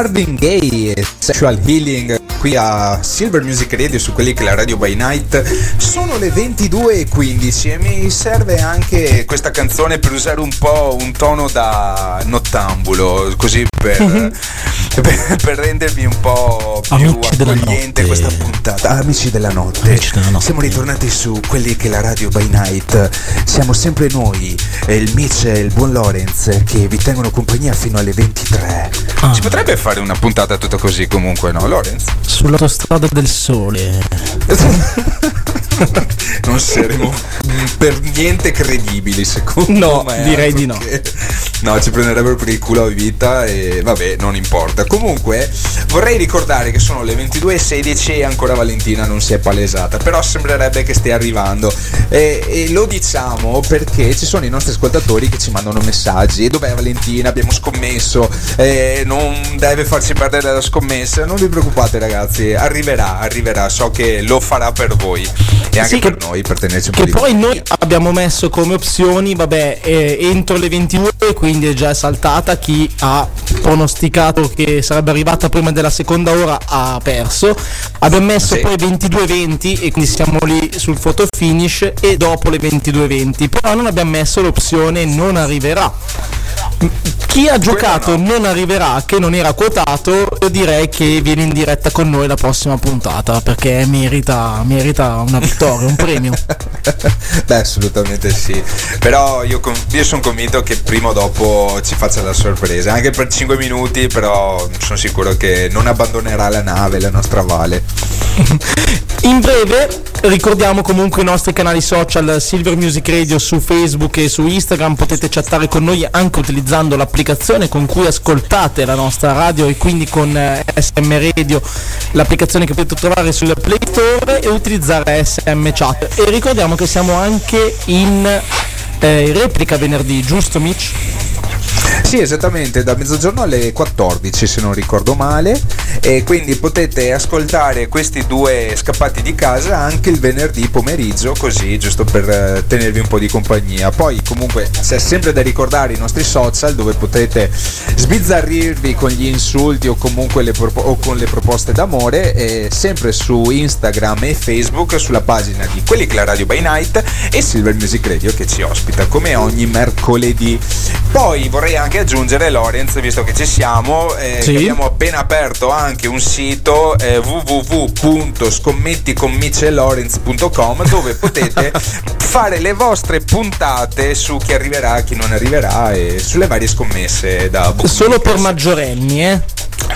Marvin Gaye e Sexual Healing qui a Silver Music Radio su quelli che è la Radio by Night. Sono le 22.15 e mi serve anche questa canzone per usare un po' un tono da nottambulo così per, [LAUGHS] per, per rendermi un po' più Amici accogliente questa puntata. Amici della notte. Amici della notte. siamo ritornati su quelli che è la Radio by Night. Siamo sempre noi il Mitch e il buon Lorenz che vi tengono compagnia fino alle 23 Ah. si potrebbe fare una puntata tutta così comunque, no, Lorenz? Sull'autostrada del sole. [LAUGHS] non saremo per niente credibili, secondo No, me. direi di no. No, ci prenderebbero per il culo a vita e vabbè, non importa. Comunque, vorrei ricordare che sono le 22.16 e ancora Valentina non si è palesata, però sembrerebbe che stia arrivando. E, e lo diciamo perché ci sono i nostri ascoltatori che ci mandano messaggi. Dov'è Valentina? Abbiamo scommesso, eh, non deve farci perdere la scommessa. Non vi preoccupate ragazzi, arriverà, arriverà, so che lo farà per voi. e anche Sì, per che- noi per tenerci un po' Che di poi noi abbiamo messo come opzioni, vabbè, eh, entro le 22, quindi è già saltata. Chi ha pronosticato che sarebbe arrivata prima della seconda ora ha perso. Abbiamo messo Sì. poi 22.20 e quindi siamo lì sul photo finish e dopo le 22.20. Però non abbiamo messo l'opzione non arriverà. Chi ha giocato non arriverà, che non era quotato, io direi che viene in diretta con noi la prossima puntata perché merita, merita una vittoria, un premio. [LAUGHS] [LAUGHS] Beh, assolutamente sì. Però io, io sono convinto che prima o dopo ci faccia la sorpresa. Anche per 5 minuti, però sono sicuro che non abbandonerà la nave, la nostra Vale. In breve ricordiamo comunque i nostri canali social Silver Music Radio su Facebook e su Instagram, potete chattare con noi anche utilizzando l'applicazione con cui ascoltate la nostra radio e quindi con eh, SM Radio, l'applicazione che potete trovare sul Play Store e utilizzare SM Chat. E ricordiamo che siamo anche in eh, replica venerdì, giusto Mitch? Sì, esattamente, da mezzogiorno alle 14 se non ricordo male e quindi potete ascoltare questi due scappati di casa anche il venerdì pomeriggio così giusto per eh, tenervi un po' di compagnia. Poi comunque c'è sempre da ricordare i nostri social dove potete sbizzarrirvi con gli insulti o comunque le propo- o con le proposte d'amore e sempre su Instagram e Facebook sulla pagina di Quelli che la radio by night e Silver Music Radio che ci ospita come ogni mercoledì. Poi vorrei anche aggiungere Lorenz, visto che ci siamo, eh, Sì. che abbiamo appena aperto anche un sito eh, www.scommetticonmicelorenz.com dove potete [LAUGHS] fare le vostre puntate su chi arriverà, chi non arriverà e sulle varie scommesse da Solo per maggiorenni, eh?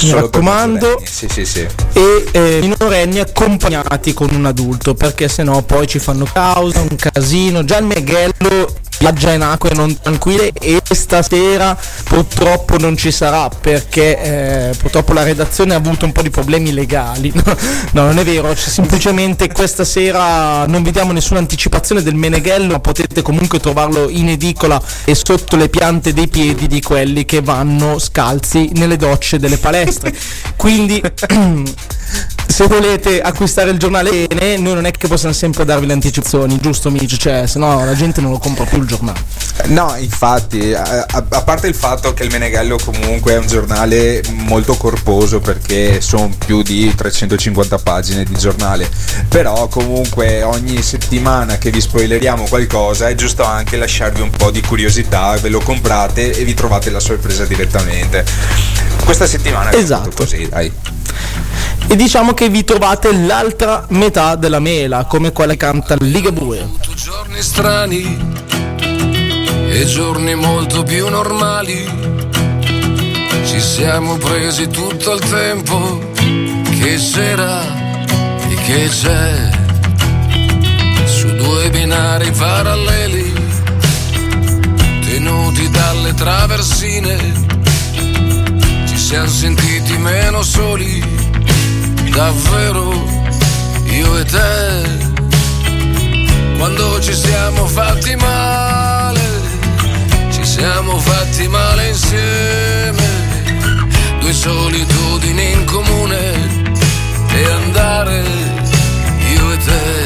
Mi raccomando. Sì, sì, sì. e eh, minorenni accompagnati con un adulto perché sennò poi ci fanno causa, un casino. Già il Meghello viaggia in acque non tranquille e stasera purtroppo non ci sarà perché eh, purtroppo la redazione ha avuto un po' di problemi legali. [LAUGHS] no, non è vero, semplicemente questa sera non vediamo nessuna anticipazione del Meneghello, ma potete comunque trovarlo in edicola e sotto le piante dei piedi di quelli che vanno scalzi nelle docce delle palestre. Quindi [CLEARS THROAT] se volete acquistare il giornale bene, noi non è che possiamo sempre darvi le anticipazioni, giusto Mitch? Cioè, se no la gente non lo compra più il giornale. No, infatti, a, a- parte il fatto che il Meneghello comunque è un giornale molto corposo perché sono più di 350 pagine di giornale, però comunque ogni settimana che vi spoileriamo qualcosa è giusto anche lasciarvi un po' di curiosità, ve lo comprate e vi trovate la sorpresa direttamente. Questa settimana è Esatto. così, dai. E diciamo che vi trovate l'altra metà della mela, come quella canta Ligabue. giorni strani e giorni molto più normali. Ci siamo presi tutto il tempo che c'era e che c'è su due binari paralleli tenuti dalle traversine. Ci siamo sentiti meno soli, davvero io e te quando ci siamo fatti male, siamo fatti male insieme, due solitudini in comune e andare io e te.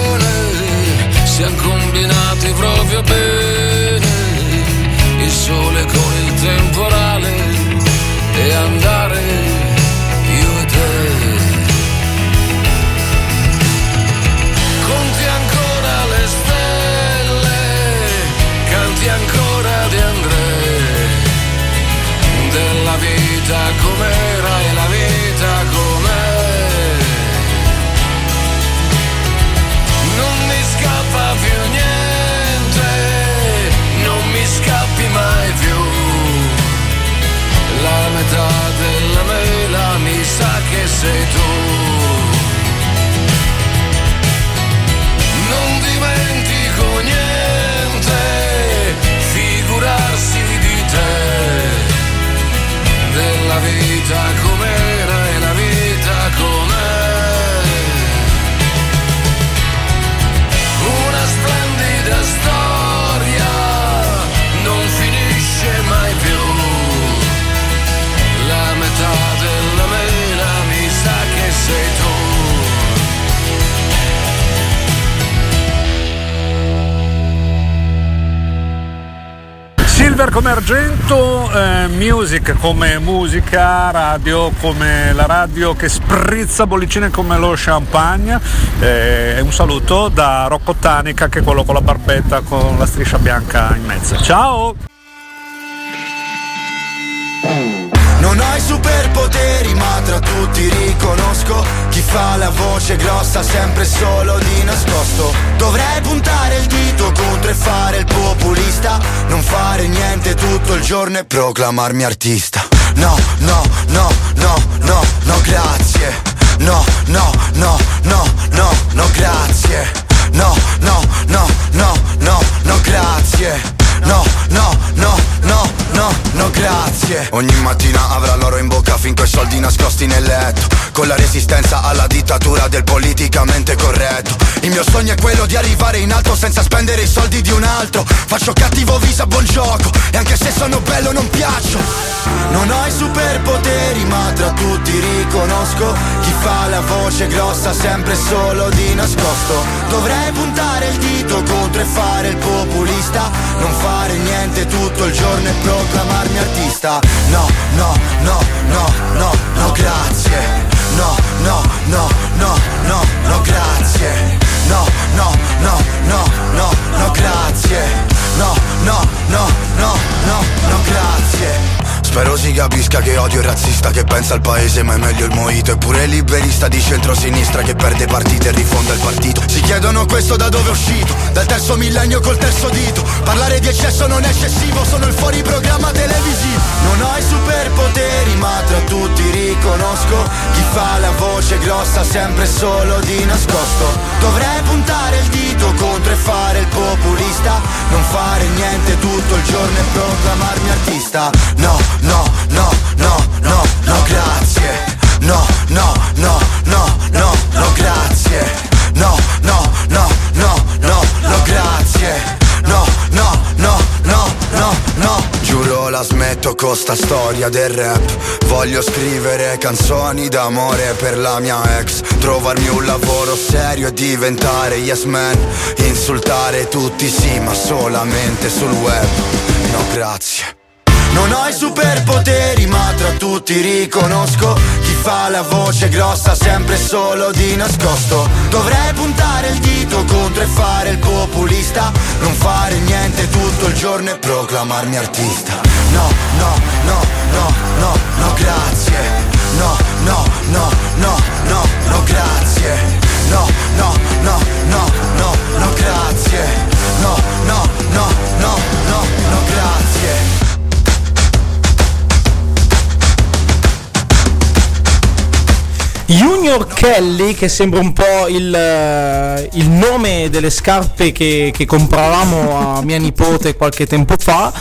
siamo combinati proprio bene, il sole con il temporale e andare Silver come argento, eh, music come musica, radio come la radio che sprizza bollicine come lo champagne. Eh, e un saluto da Rocco Tanica che è quello con la barbetta con la striscia bianca in mezzo. Ciao! Superpoteri ma tra tutti riconosco Chi fa la voce grossa sempre solo di nascosto Dovrei puntare il dito contro e fare il populista Non fare niente tutto il giorno e proclamarmi artista No, no, no, no, no, no, grazie No, no, no, no, no, no, grazie No, no, no, no, no, no, grazie No, no, no, no, no, no, grazie. Ogni mattina avrà l'oro in bocca fin coi soldi nascosti nel letto. Con la resistenza alla dittatura del politicamente corretto. Il mio sogno è quello di arrivare in alto senza spendere i soldi di un altro. Faccio cattivo viso a buon gioco. E anche se sono bello non piaccio. Non ho i superpoteri ma tra tutti riconosco Chi fa la voce grossa sempre solo di nascosto. Dovrei puntare il dito contro e fare il populista. Non fare niente tutto il giorno e proclamarmi artista No, no, no, no, no, no, grazie No, no, no, no, no, no, grazie No, no, no, no, no, no, grazie No, no, no, no, no, Spero si capisca che odio il razzista che pensa al paese ma è meglio il moito. Eppure liberista di centrosinistra che perde partite e rifonda il partito. Si chiedono questo da dove è uscito? Dal terzo millennio col terzo dito. Parlare di eccesso non è eccessivo Sono il fuori programma televisivo. Non ho i superpoteri ma tra tutti riconosco Chi fa la voce grossa sempre solo di nascosto. Dovrei puntare il dito contro e fare il populista. Non fare niente tutto il giorno e proclamarmi artista. No, no, no, no, no, no, grazie No, no, no, no, no, no, grazie No, no, no, no, no, no, grazie No, no, no, no, no, no Giuro la smetto con sta storia del rap Voglio scrivere canzoni d'amore per la mia ex Trovarmi un lavoro serio e diventare yes man Insultare tutti sì ma solamente sul web No grazie non ho i superpoteri ma tra tutti riconosco Chi fa la voce grossa sempre solo di nascosto. Dovrei puntare il dito contro e fare il populista. Non fare niente tutto il giorno e proclamarmi artista. No, no, no, no, no, no, grazie. No, no, no, no, no, no, grazie you Junior Kelly, che sembra un po' il, eh, il nome delle scarpe che, che compravamo a mia nipote qualche tempo fa,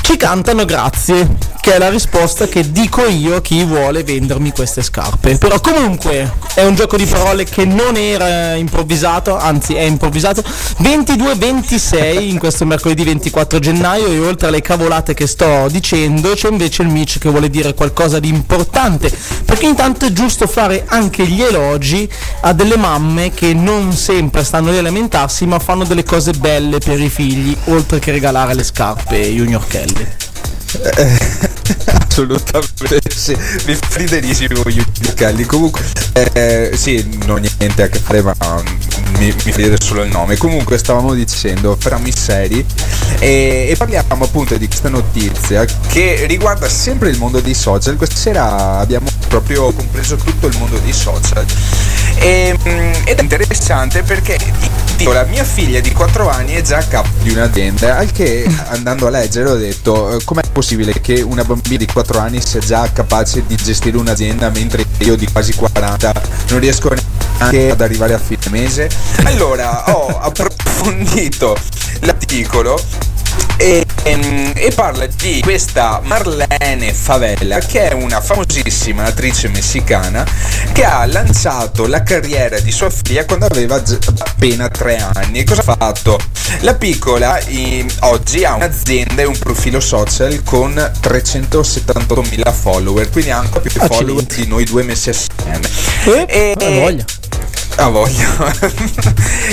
ci cantano grazie, che è la risposta che dico io a chi vuole vendermi queste scarpe. Però comunque è un gioco di parole che non era improvvisato, anzi è improvvisato. 22-26 in questo mercoledì 24 gennaio e oltre alle cavolate che sto dicendo c'è invece il Mitch che vuole dire qualcosa di importante, perché intanto è giusto fare anche gli elogi a delle mamme che non sempre stanno lì a lamentarsi ma fanno delle cose belle per i figli, oltre che regalare le scarpe Junior Kelly. [LAUGHS] Assolutamente sì, mi riderissimo Yuki Kelly. Comunque, eh, sì, non ho niente a che fare, ma mm, mi, mi ridere solo il nome. Comunque, stavamo dicendo fra misseri e, e parliamo appunto di questa notizia che riguarda sempre il mondo dei social. Questa sera abbiamo proprio compreso tutto il mondo dei social. E, mm, ed è interessante perché dico, la mia figlia di 4 anni è già capo di un'azienda, al che andando a leggere ho detto eh, com'è possibile che una bambina di 4 anni sia già capace di gestire un'azienda mentre io di quasi 40 non riesco neanche ad arrivare a fine mese? Allora ho [LAUGHS] approfondito l'articolo E, ehm, e parla di questa Marlene Favela, che è una famosissima attrice messicana che ha lanciato la carriera di sua figlia quando aveva appena tre anni. E cosa ha fatto? La piccola i- oggi ha un'azienda e un profilo social con 378.000 follower, quindi ha ancora più follower di noi due messi assieme. Eh, ha voglia. Ha voglia.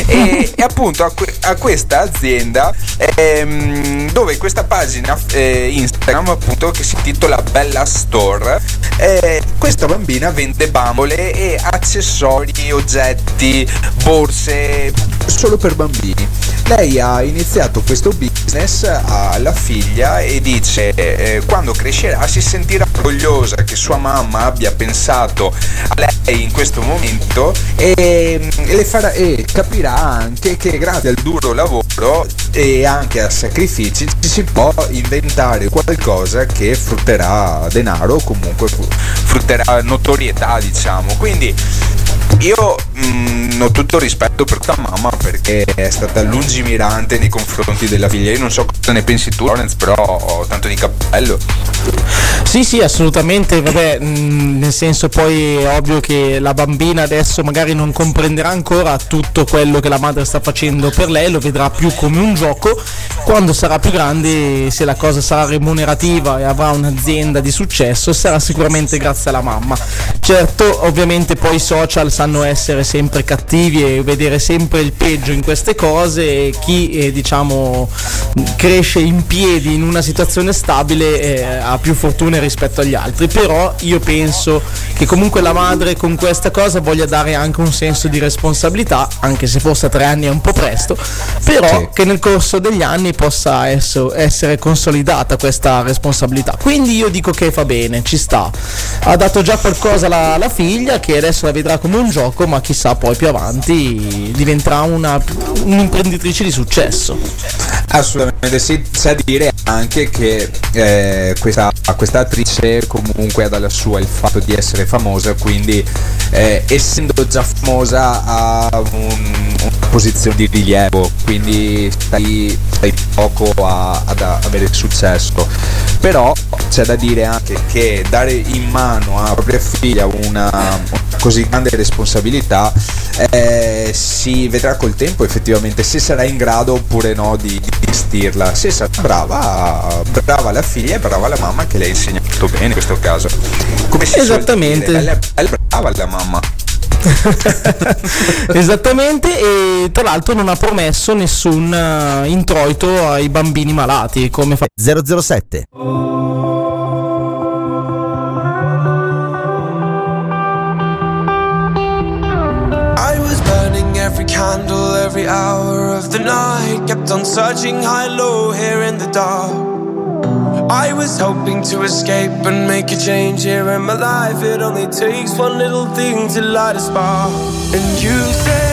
e, e appunto a, a questa azienda ehm, dove questa pagina eh, Instagram appunto che si intitola Bella Store eh, questa bambina vende bambole e accessori, oggetti, borse solo per bambini. Lei ha iniziato questo business alla figlia e dice eh, quando crescerà si sentirà orgogliosa che sua mamma abbia pensato a lei in questo momento e, e le farà, e capirà anche che grazie al duro lavoro e anche a sacrifici ci si può inventare qualcosa che frutterà denaro o comunque fru- frutterà notorietà diciamo quindi io mm, ho tutto rispetto per tua mamma perché è stata lungimirante nei confronti della figlia. Io non so cosa ne pensi tu, Lorenz, però ho tanto di cappello. Sì, sì, assolutamente, vabbè, mh, nel senso poi è ovvio che la bambina adesso magari non comprenderà ancora tutto quello che la madre sta facendo per lei, lo vedrà più come un gioco, quando sarà più grande, se la cosa sarà remunerativa e avrà un'azienda di successo, sarà sicuramente grazie alla mamma. Certo, ovviamente poi i social sanno essere sempre cattivi e vedere sempre il peggio in queste cose e chi eh, diciamo cresce in piedi in una situazione stabile eh, ha più fortune rispetto agli altri. Però io penso che comunque la madre con questa cosa voglia dare anche un senso di responsabilità anche se forse a tre anni è un po' presto però che nel corso degli anni possa esso- essere consolidata questa responsabilità. Quindi io dico che fa bene ci sta. Ha dato già qualcosa alla figlia che adesso la vedrà come un gioco ma chissà poi più avanti diventerà una, un'imprenditrice di successo Assolutamente sì, da dire anche che eh, questa, questa attrice comunque ha dalla sua il fatto di essere famosa, quindi eh, essendo già famosa ha un- una posizione di rilievo, quindi stai, stai poco a- ad avere successo. Però c'è da dire anche che dare in mano a propria figlia una, una così grande responsabilità eh, si vedrà col tempo effettivamente se sarà in grado oppure no di, di gestirla. Se sarà brava, brava la figlia e brava la mamma che le ha insegnato bene in questo caso. Come si Esattamente. dire, bella- bella brava la mamma. [LAUGHS] Esattamente, e tra l'altro non ha promesso nessun eh, introito ai bambini malati, come fa 007. Every hour of the night. Kept on searching high, low, here in the dark. I was hoping to escape and make a change here in my life. It only takes one little thing to light a spark. And you said,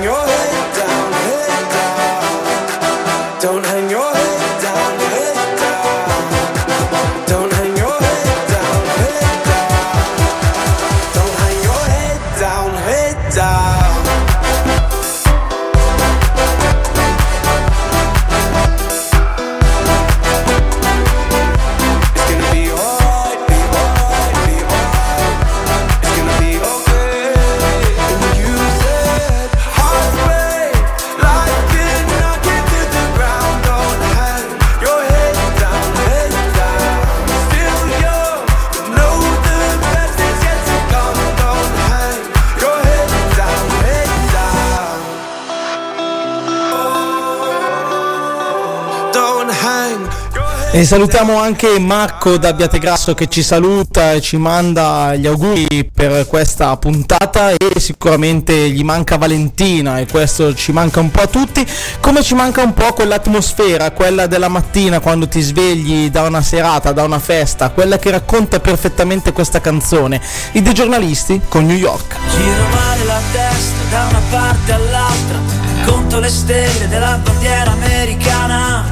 E salutiamo anche Marco da Abbiategrasso che ci saluta e ci manda gli auguri per questa puntata e sicuramente gli manca Valentina e questo ci manca un po' a tutti, come ci manca un po' quell'atmosfera, quella della mattina quando ti svegli da una serata, da una festa, quella che racconta perfettamente questa canzone, i dei giornalisti con New York. Giro male la testa da una parte all'altra, conto le stelle della bandiera americana,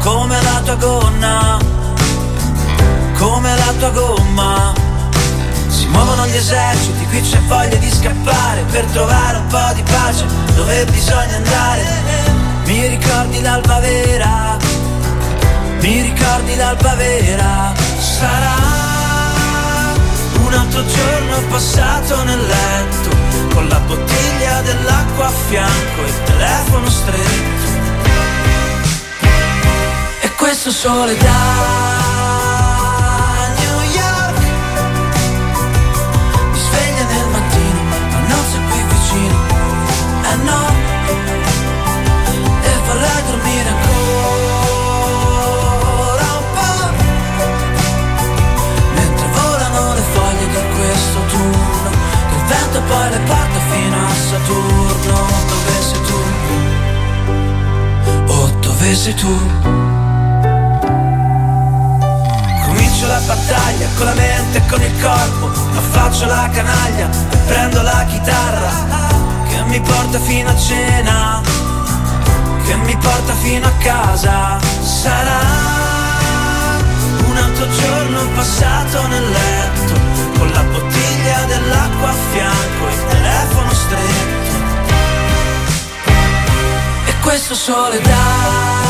come la tua gonna, come la tua gomma. Si muovono gli eserciti, qui c'è voglia di scappare per trovare un po' di pace dove bisogna andare. Mi ricordi l'alba vera, mi ricordi l'alba vera, sarà un altro giorno passato nel letto Con la bottiglia dell'acqua a fianco e il telefono stretto questo sole da New York Mi sveglia nel mattino ma non sei qui vicino Eh no E vorrei dormire ancora un po' Mentre volano le foglie di questo turno Che il vento poi le porta fino a Saturno Dove sei tu? Oh, dove sei tu? Comincio la battaglia con la mente e con il corpo Ma faccio la canaglia e prendo la chitarra Che mi porta fino a cena Che mi porta fino a casa. Sarà un altro giorno passato nel letto Con la bottiglia dell'acqua a fianco e il telefono stretto. E questo sole da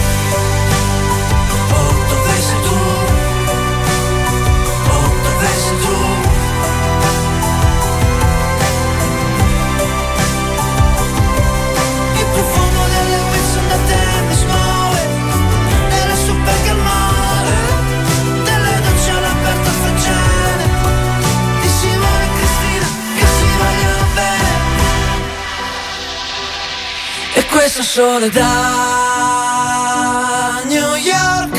questo sole da New York.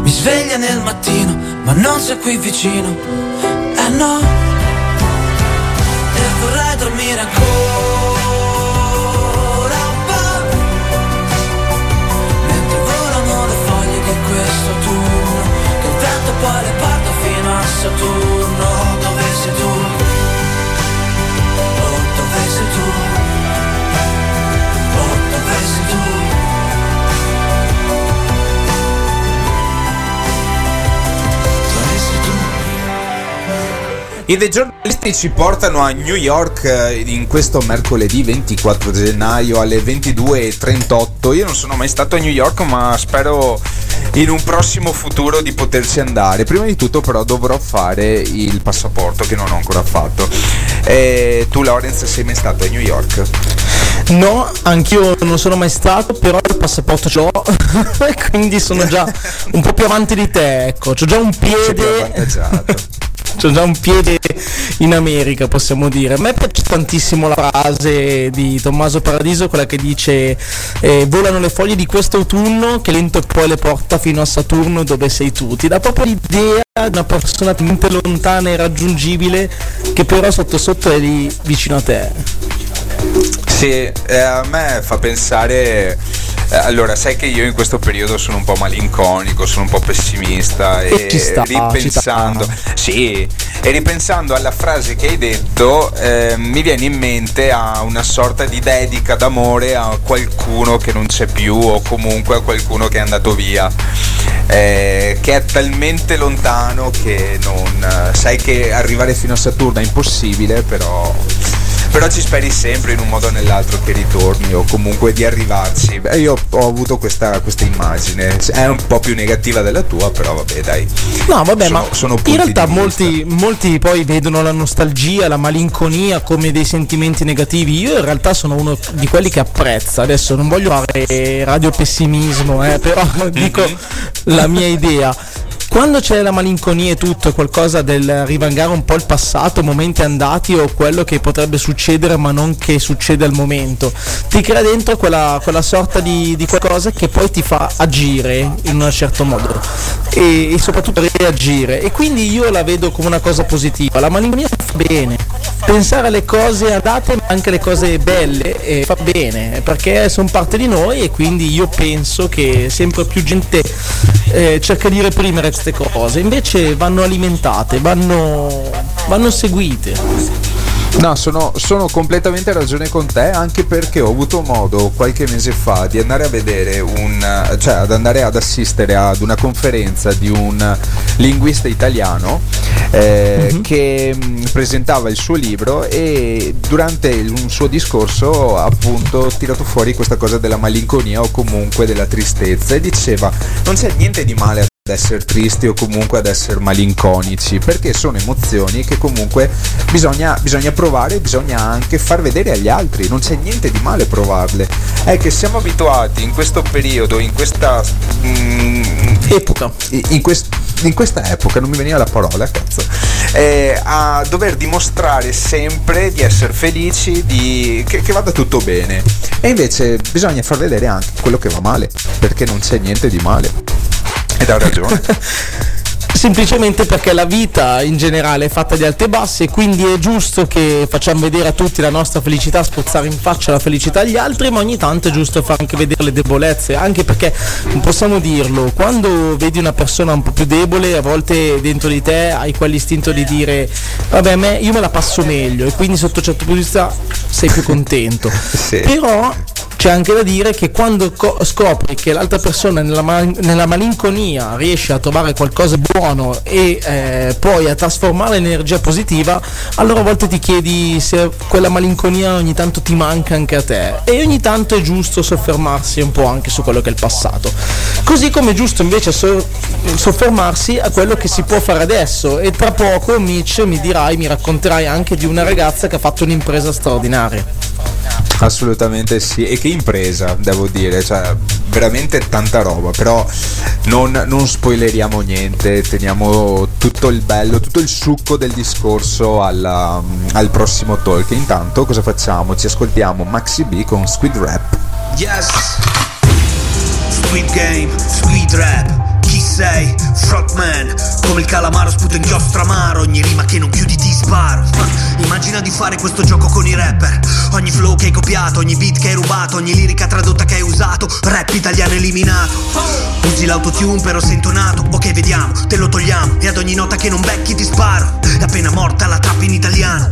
Mi sveglia nel mattino ma non sei qui vicino. Eh no. E vorrei dormire ancora un po' Mentre volano le foglie di questo turno Che il vento poi le porta fino a Saturno. Dove sei tu? I dei giornalisti ci portano a New York eh, in questo mercoledì 24 gennaio alle 22.38. Io non sono mai stato a New York, ma spero in un prossimo futuro di poterci andare. Prima di tutto, però, dovrò fare il passaporto che non ho ancora fatto. E tu, Lorenz, sei mai stato a New York? No, anch'io non sono mai stato, però il passaporto ce l'ho, [LAUGHS] quindi sono già un po' più avanti di te, ecco, c'ho già un piede. [LAUGHS] C'ho già un piede in America, possiamo dire. A me piace tantissimo la frase di Tommaso Paradiso, quella che dice eh, volano le foglie di questo autunno che lento poi le porta fino a Saturno dove sei tu. Ti dà proprio l'idea di una persona talmente lontana e raggiungibile che però sotto sotto è lì vicino a te. Sì, eh, a me fa pensare. eh, allora, sai che io in questo periodo sono un po' malinconico, sono un po' pessimista e Ci sta, ripensando, sì, e ripensando alla frase che hai detto, eh, mi viene in mente a una sorta di dedica d'amore a qualcuno che non c'è più o comunque a qualcuno che è andato via. eh, che è talmente lontano che non sai che arrivare fino a Saturno è impossibile, però però ci speri sempre in un modo o nell'altro che ritorni o comunque di arrivarci. Beh, io ho avuto questa, questa immagine, è un po' più negativa della tua, però vabbè dai. No, vabbè, Sono- ma sono in realtà molti, molti poi vedono la nostalgia, la malinconia come dei sentimenti negativi. Io in realtà sono uno di quelli che apprezza. Adesso non voglio fare radiopessimismo, eh, però [LAUGHS] dico la mia idea. Quando c'è la malinconia e tutto, qualcosa del rivangare un po' il passato, momenti andati o quello che potrebbe succedere ma non che succede al momento, ti crea dentro quella, quella sorta di, di qualcosa che poi ti fa agire in un certo modo. E, e soprattutto reagire. E quindi io la vedo come una cosa positiva. La malinconia fa bene, pensare alle cose andate ma anche alle cose belle eh, fa bene. Perché sono parte di noi e quindi io penso che sempre più gente eh, cerca di reprimere queste cose, invece vanno alimentate, vanno, vanno seguite. No, sono, sono completamente a ragione con te, anche perché ho avuto modo qualche mese fa di andare a vedere un, cioè ad andare ad assistere ad una conferenza di un linguista italiano eh, che mh, presentava il suo libro e durante il- un suo discorso ha appunto tirato fuori questa cosa della malinconia o comunque della tristezza e diceva non c'è niente di male ad essere tristi o comunque ad essere malinconici perché sono emozioni che comunque bisogna, bisogna provare bisogna anche far vedere agli altri non c'è niente di male provarle. È che siamo abituati in questo periodo in questa mm, epoca. in, quest- in questa epoca non mi veniva la parola cazzo eh, a dover dimostrare sempre di essere felici di, che, che vada tutto bene. E invece bisogna far vedere anche quello che va male perché non c'è niente di male ed ha ragione [LAUGHS] Semplicemente perché la vita in generale è fatta di alti e bassi e quindi è giusto che facciamo vedere a tutti la nostra felicità, spruzzare in faccia la felicità agli altri, ma ogni tanto è giusto far anche vedere le debolezze, anche perché non possiamo dirlo, quando vedi una persona un po' più debole, a volte dentro di te hai quell'istinto di dire vabbè, a me, io me la passo meglio e quindi sotto certo punto di vista sei più contento. [LAUGHS] Però c'è anche da dire che quando co- scopri che l'altra persona nella, ma- nella malinconia riesce a trovare qualcosa di buono e eh, poi a trasformarla in energia positiva, allora a volte ti chiedi se quella malinconia ogni tanto ti manca anche a te e ogni tanto è giusto soffermarsi un po' anche su quello che è il passato. Così come è giusto invece so- soffermarsi a quello che si può fare adesso e tra poco Mitch mi dirai, mi racconterai anche di una ragazza che ha fatto un'impresa straordinaria. Assolutamente sì, e che impresa, devo dire, cioè veramente tanta roba, però non, non spoileriamo niente, teniamo tutto il bello, tutto il succo del discorso alla- al prossimo talk. Intanto cosa facciamo? Ci ascoltiamo Maxi B con Squid Rap. Yes Squid Game, Squid Rap sei? Frogman Come il calamaro sputo inchiostro amaro Ogni rima che non chiudi ti sparo. Ma Immagina di fare questo gioco con i rapper. Ogni flow che hai copiato, ogni beat che hai rubato Ogni lirica tradotta che hai usato. Rap italiano eliminato. Usi l'autotune però sei intonato. Ok vediamo, te lo togliamo. E ad ogni nota che non becchi ti sparo. È appena morta la trap in italiano.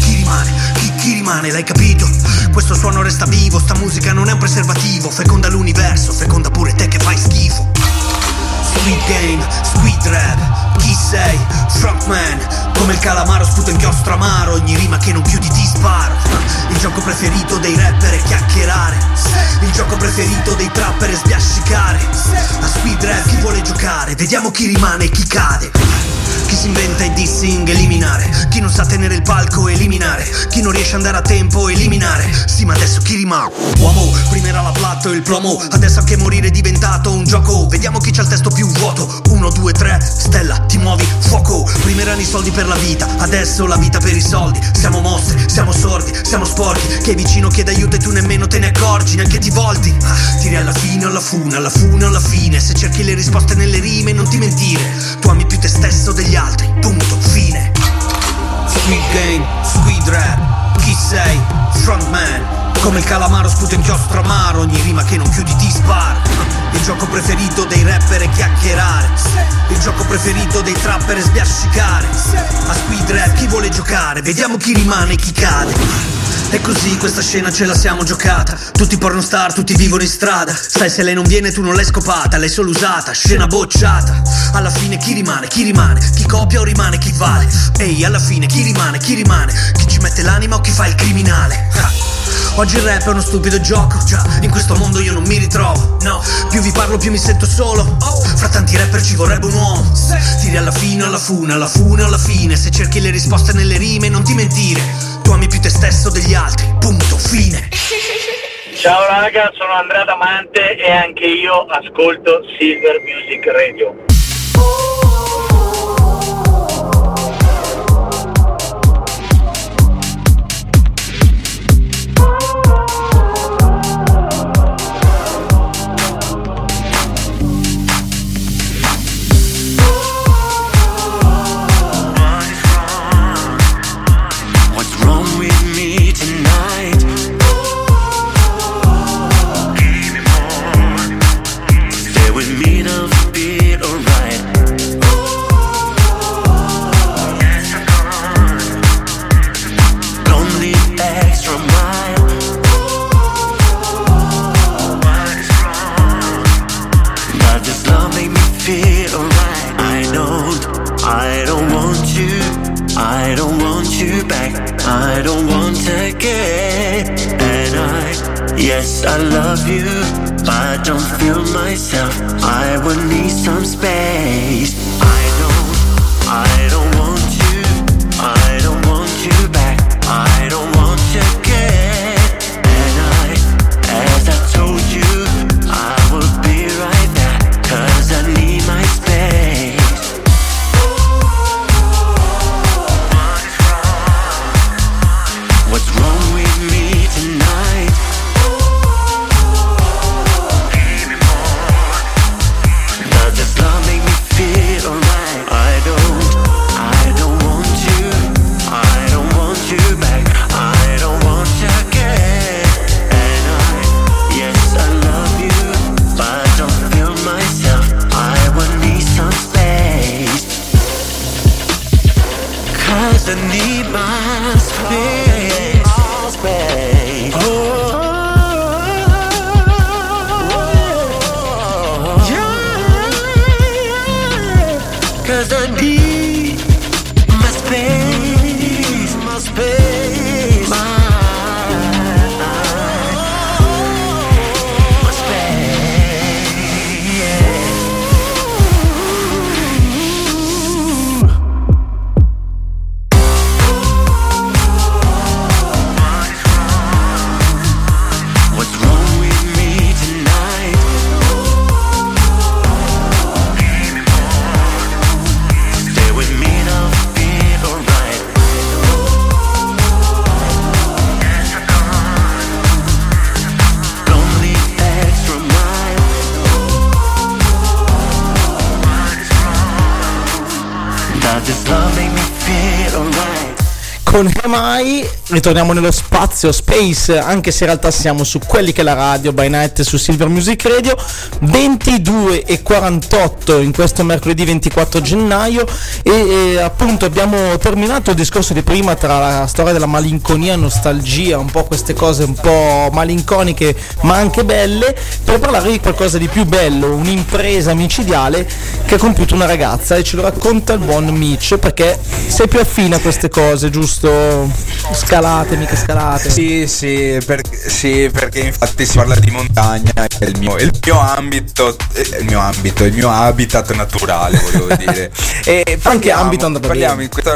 Chi rimane, chi, chi rimane, l'hai capito? Questo suono resta vivo, sta musica non è un preservativo, feconda l'universo, feconda pure te che fai schifo. Squid Game, Squid Rap, chi sei? Frontman, come il calamaro sputo inchiostro amaro, ogni rima che non chiudi ti sparo. Il gioco preferito dei rapper è chiacchierare, il gioco preferito dei trapper è sbiascicare. A Squid Rap chi vuole giocare, vediamo chi rimane e chi cade. Chi si inventa i dissing, eliminare. Chi non sa tenere il palco, eliminare. Chi non riesce ad andare a tempo, eliminare. Sì, ma adesso chi rimane? Uomo, prima era la platto e il promo. Adesso anche morire è diventato un gioco. Vediamo chi c'ha il testo più vuoto. Uno, due, tre, stella, ti muovi, fuoco. Prima erano i soldi per la vita, adesso la vita per i soldi. Siamo mostri, siamo sordi, siamo sporchi. Che vicino chiede aiuto e tu nemmeno te ne accorgi, neanche ti volti. Ah, tiri alla fine alla fune, alla fune alla fine. Se cerchi le risposte nelle rime, non ti mentire. Tu ami più te stesso degli altri, punto, fine. Squid game, squid rap, chi sei? Frontman. Come il calamaro sputa inchiostro amaro, ogni rima che non chiudi ti spara. Il gioco preferito dei rapper è chiacchierare. Il gioco preferito dei trapper è sbiascicare. A squid rap chi vuole giocare? Vediamo chi rimane e chi cade. E così questa scena ce la siamo giocata Tutti pornostar, tutti vivono in strada Sai se lei non viene tu non l'hai scopata L'hai solo usata, scena bocciata Alla fine chi rimane, chi rimane Chi copia o rimane, chi vale Ehi, alla fine chi rimane, chi rimane Chi ci mette l'anima o chi fa il criminale Ah. Oggi il rap è uno stupido gioco Già, in questo mondo io non mi ritrovo No, più vi parlo più mi sento solo Fra tanti rapper ci vorrebbe un uomo Tiri alla fine, alla fune, alla fune, alla fine. Se cerchi le risposte nelle rime non ti mentire. Tu ami più te stesso degli altri, punto, fine. Ciao raga, sono Andrea Damante e anche io ascolto Silver Music Radio. I don't want to get. And I, yes, I love you. But don't feel myself. I would need some space. I don't, I don't I need my space. space. Oh, Con Emai ritorniamo nello spazio Space, anche se in realtà siamo su quelli che è la radio by night su Silver Music Radio 22 e 48 in questo mercoledì 24 gennaio e, e appunto abbiamo terminato il discorso di prima tra la storia della malinconia, nostalgia, un po' queste cose un po' malinconiche ma anche belle per parlare di qualcosa di più bello, un'impresa micidiale che ha compiuto una ragazza e ce lo racconta il buon Mitch perché sei più affine a queste cose, giusto? Scalate, mica scalate. Sì, sì, per- sì, perché infatti si parla di montagna, è il mio, il mio ambito, è il mio ambito, il mio habitat naturale, volevo dire. [LAUGHS] E Anche ambito andava parliamo bene. in questa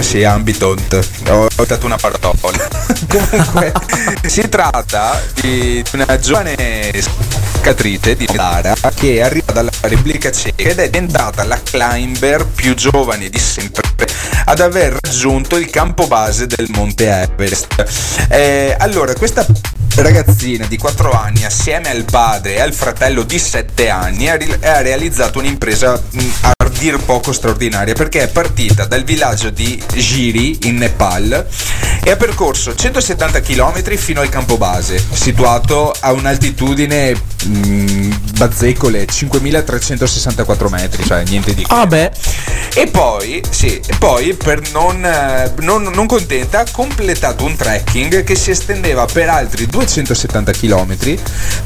sì, ambitant, ho dato una parola. [LAUGHS] Comunque, si tratta di una giovane scatrice di Lara che arriva dalla Repubblica Ceca ed è diventata la climber più giovane di sempre ad aver raggiunto il campo base del Monte Everest. Eh, allora, questa ragazzina di 4 anni assieme al padre e al fratello di 7 anni ha, realizzato un'impresa mh, a dir poco straordinaria perché è partita dal villaggio di Giri in Nepal e ha percorso 170 km fino al campo base situato a un'altitudine mh, bazzecole 5364 metri cioè niente di Ah beh, e poi, sì, e poi per non, eh, non, non contenta ha completato un trekking che si estendeva per altri 270 km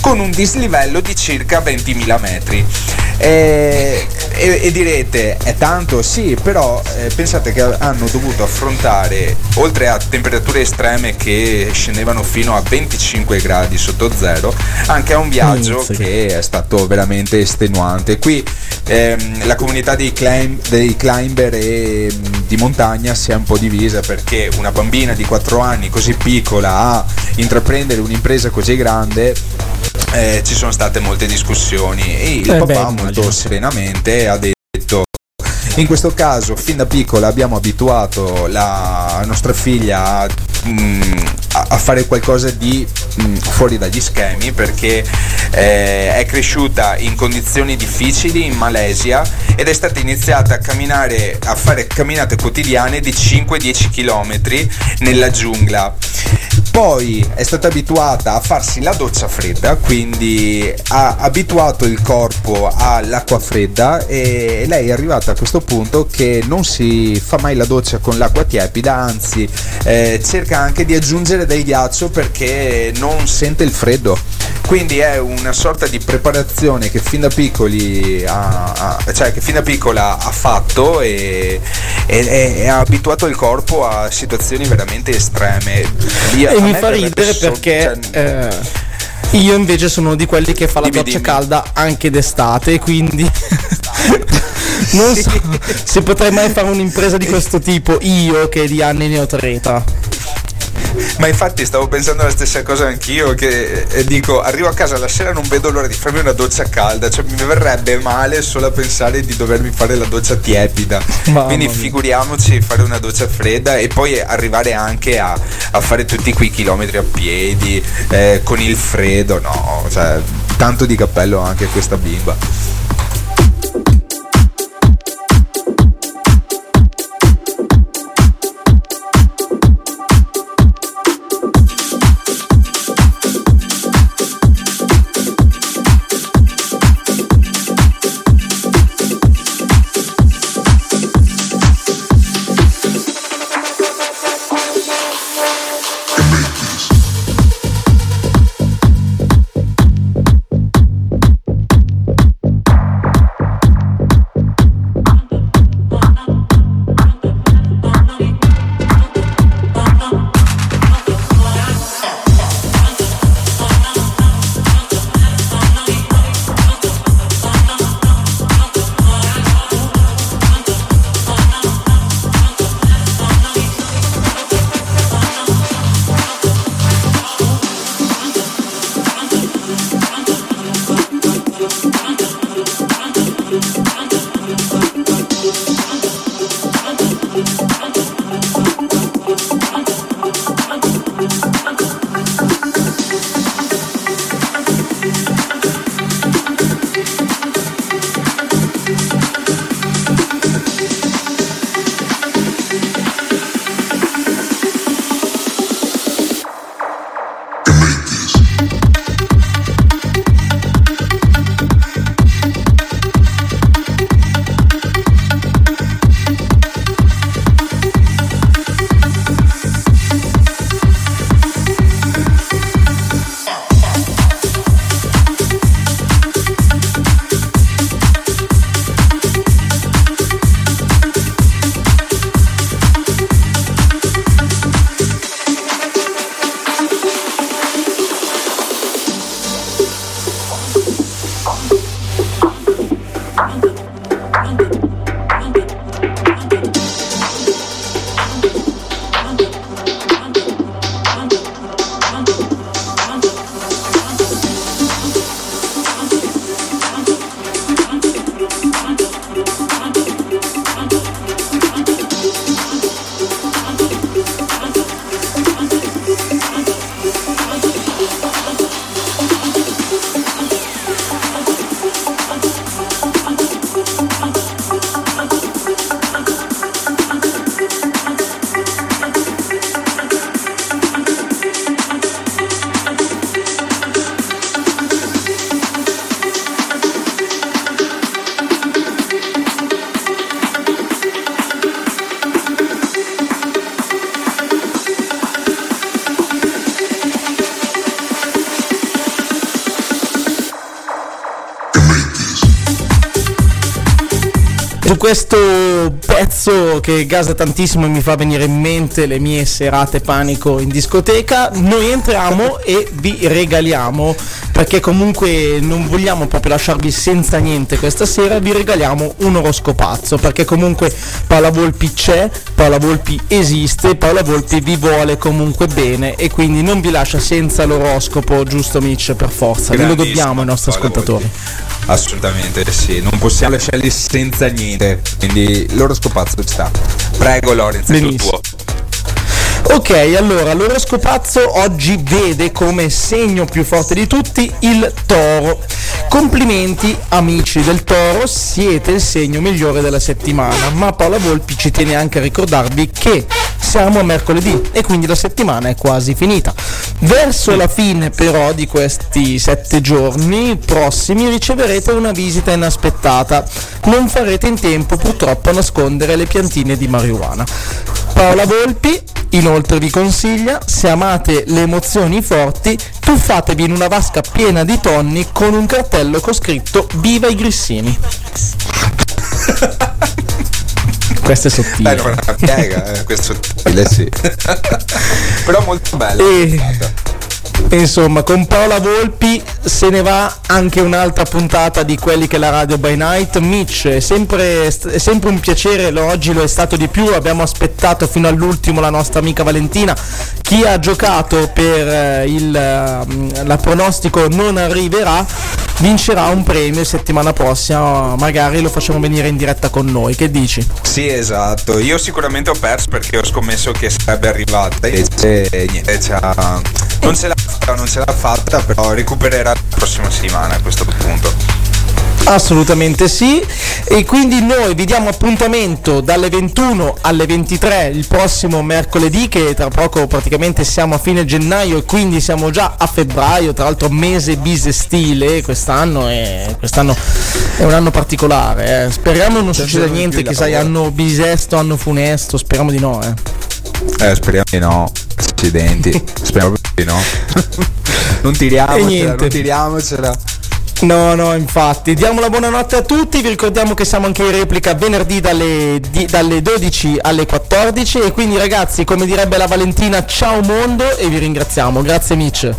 con un dislivello di circa 20.000 metri. E, e- e direte, è tanto? Sì, però eh, pensate che hanno dovuto affrontare, oltre a temperature estreme che scendevano fino a 25 gradi sotto zero, anche a un viaggio Mizzica. che è stato veramente estenuante. Qui ehm, la comunità dei, climb- dei climber e mh, di montagna si è un po' divisa perché una bambina di 4 anni così piccola a intraprendere un'impresa così grande eh, ci sono state molte discussioni e il Eh papà beh, molto serenamente ha detto in questo caso, fin da piccola abbiamo abituato la nostra figlia a, mm, a- fare qualcosa di mm, fuori dagli schemi perché eh, è cresciuta in condizioni difficili in Malesia ed è stata iniziata a camminare, a fare camminate quotidiane di 5-10 km nella giungla. Poi è stata abituata a farsi la doccia fredda, quindi ha abituato il corpo all'acqua fredda e lei è arrivata a questo punto che non si fa mai la doccia con l'acqua tiepida, anzi eh, cerca anche di aggiungere del ghiaccio perché non sente il freddo. Quindi è una sorta di preparazione che fin da piccoli ha, ha- cioè che fin da piccola ha fatto e, ha abituato il corpo a situazioni veramente estreme. Lì a e mi fa ridere so- perché cioè, eh, io invece sono uno di quelli che fa la Dimmi, doccia dimmi. calda anche d'estate, quindi [LAUGHS] non so se potrei mai fare un'impresa di questo tipo io che di anni ne ho 30. Ma infatti stavo pensando la stessa cosa anch'io, che eh, dico, arrivo a casa la sera non vedo l'ora di farmi una doccia calda, cioè mi verrebbe male solo a pensare di dovermi fare la doccia tiepida. Mamma Quindi mia. figuriamoci fare una doccia fredda e poi arrivare anche a, a fare tutti quei chilometri a piedi eh, con il freddo, no, cioè tanto di cappello anche questa bimba. Questo pezzo che gasa tantissimo e mi fa venire in mente le mie serate panico in discoteca, noi entriamo e vi regaliamo, perché comunque non vogliamo proprio lasciarvi senza niente questa sera, vi regaliamo un oroscopazzo, perché comunque Paola Volpi c'è, Paola Volpi esiste, Paola Volpi vi vuole comunque bene e quindi non vi lascia senza l'oroscopo, giusto Mitch, per forza, ve lo dobbiamo ai nostri ascoltatori. Assolutamente sì, non possiamo lasciarli senza niente. Quindi loro scopazzo ci sta. Prego Lorenzo, Benissimo. tuo. Ok, allora l'oroscopazzo oggi vede come segno più forte di tutti il toro. Complimenti amici del toro, siete il segno migliore della settimana, ma Paola Volpi ci tiene anche a ricordarvi che siamo a mercoledì e quindi la settimana è quasi finita. Verso la fine però di questi sette giorni prossimi riceverete una visita inaspettata. Non farete in tempo purtroppo a nascondere le piantine di marijuana. Paola Volpi inoltre vi consiglia, se amate le emozioni forti, tuffatevi in una vasca piena di tonni con un cartello con scritto Viva i grissini. [LAUGHS] Questo è sottile. Non è una piega, eh, questo [LAUGHS] sottile, sì. [LAUGHS] Però molto bello. E insomma, con Paola Volpi se ne va anche un'altra puntata di quelli che è la radio by night. Mitch, è sempre, è sempre un piacere, oggi lo è stato di più. Abbiamo aspettato fino all'ultimo la nostra amica Valentina. Chi ha giocato per eh, il eh, la pronostico non arriverà, vincerà un premio settimana prossima. Magari lo facciamo venire in diretta con noi. Che dici? Sì, esatto. Io sicuramente ho perso perché ho scommesso che sarebbe arrivata. Invece niente, c'ha- non ce l'ha non ce l'ha fatta, però recupererà la prossima settimana a questo punto. Assolutamente sì e quindi noi vi diamo appuntamento dalle 21 alle 23 il prossimo mercoledì che tra poco praticamente siamo a fine gennaio e quindi siamo già a febbraio, tra l'altro mese bisestile quest'anno e quest'anno è un anno particolare, eh. speriamo non succeda niente che sai anno bisesto, anno funesto, speriamo di no eh. Eh, speriamo di no. Accidenti. [LAUGHS] speriamo no. [LAUGHS] non tiriamocela, niente. non tiriamocela. No, no, infatti. Diamo la buonanotte a tutti. Vi ricordiamo che siamo anche in replica venerdì dalle, di- dalle 12 alle 14. E quindi, ragazzi, come direbbe la Valentina, ciao mondo e vi ringraziamo. Grazie, Mitch.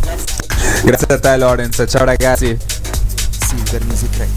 Grazie a te Lorenzo, ciao ragazzi. Silver Music Radio.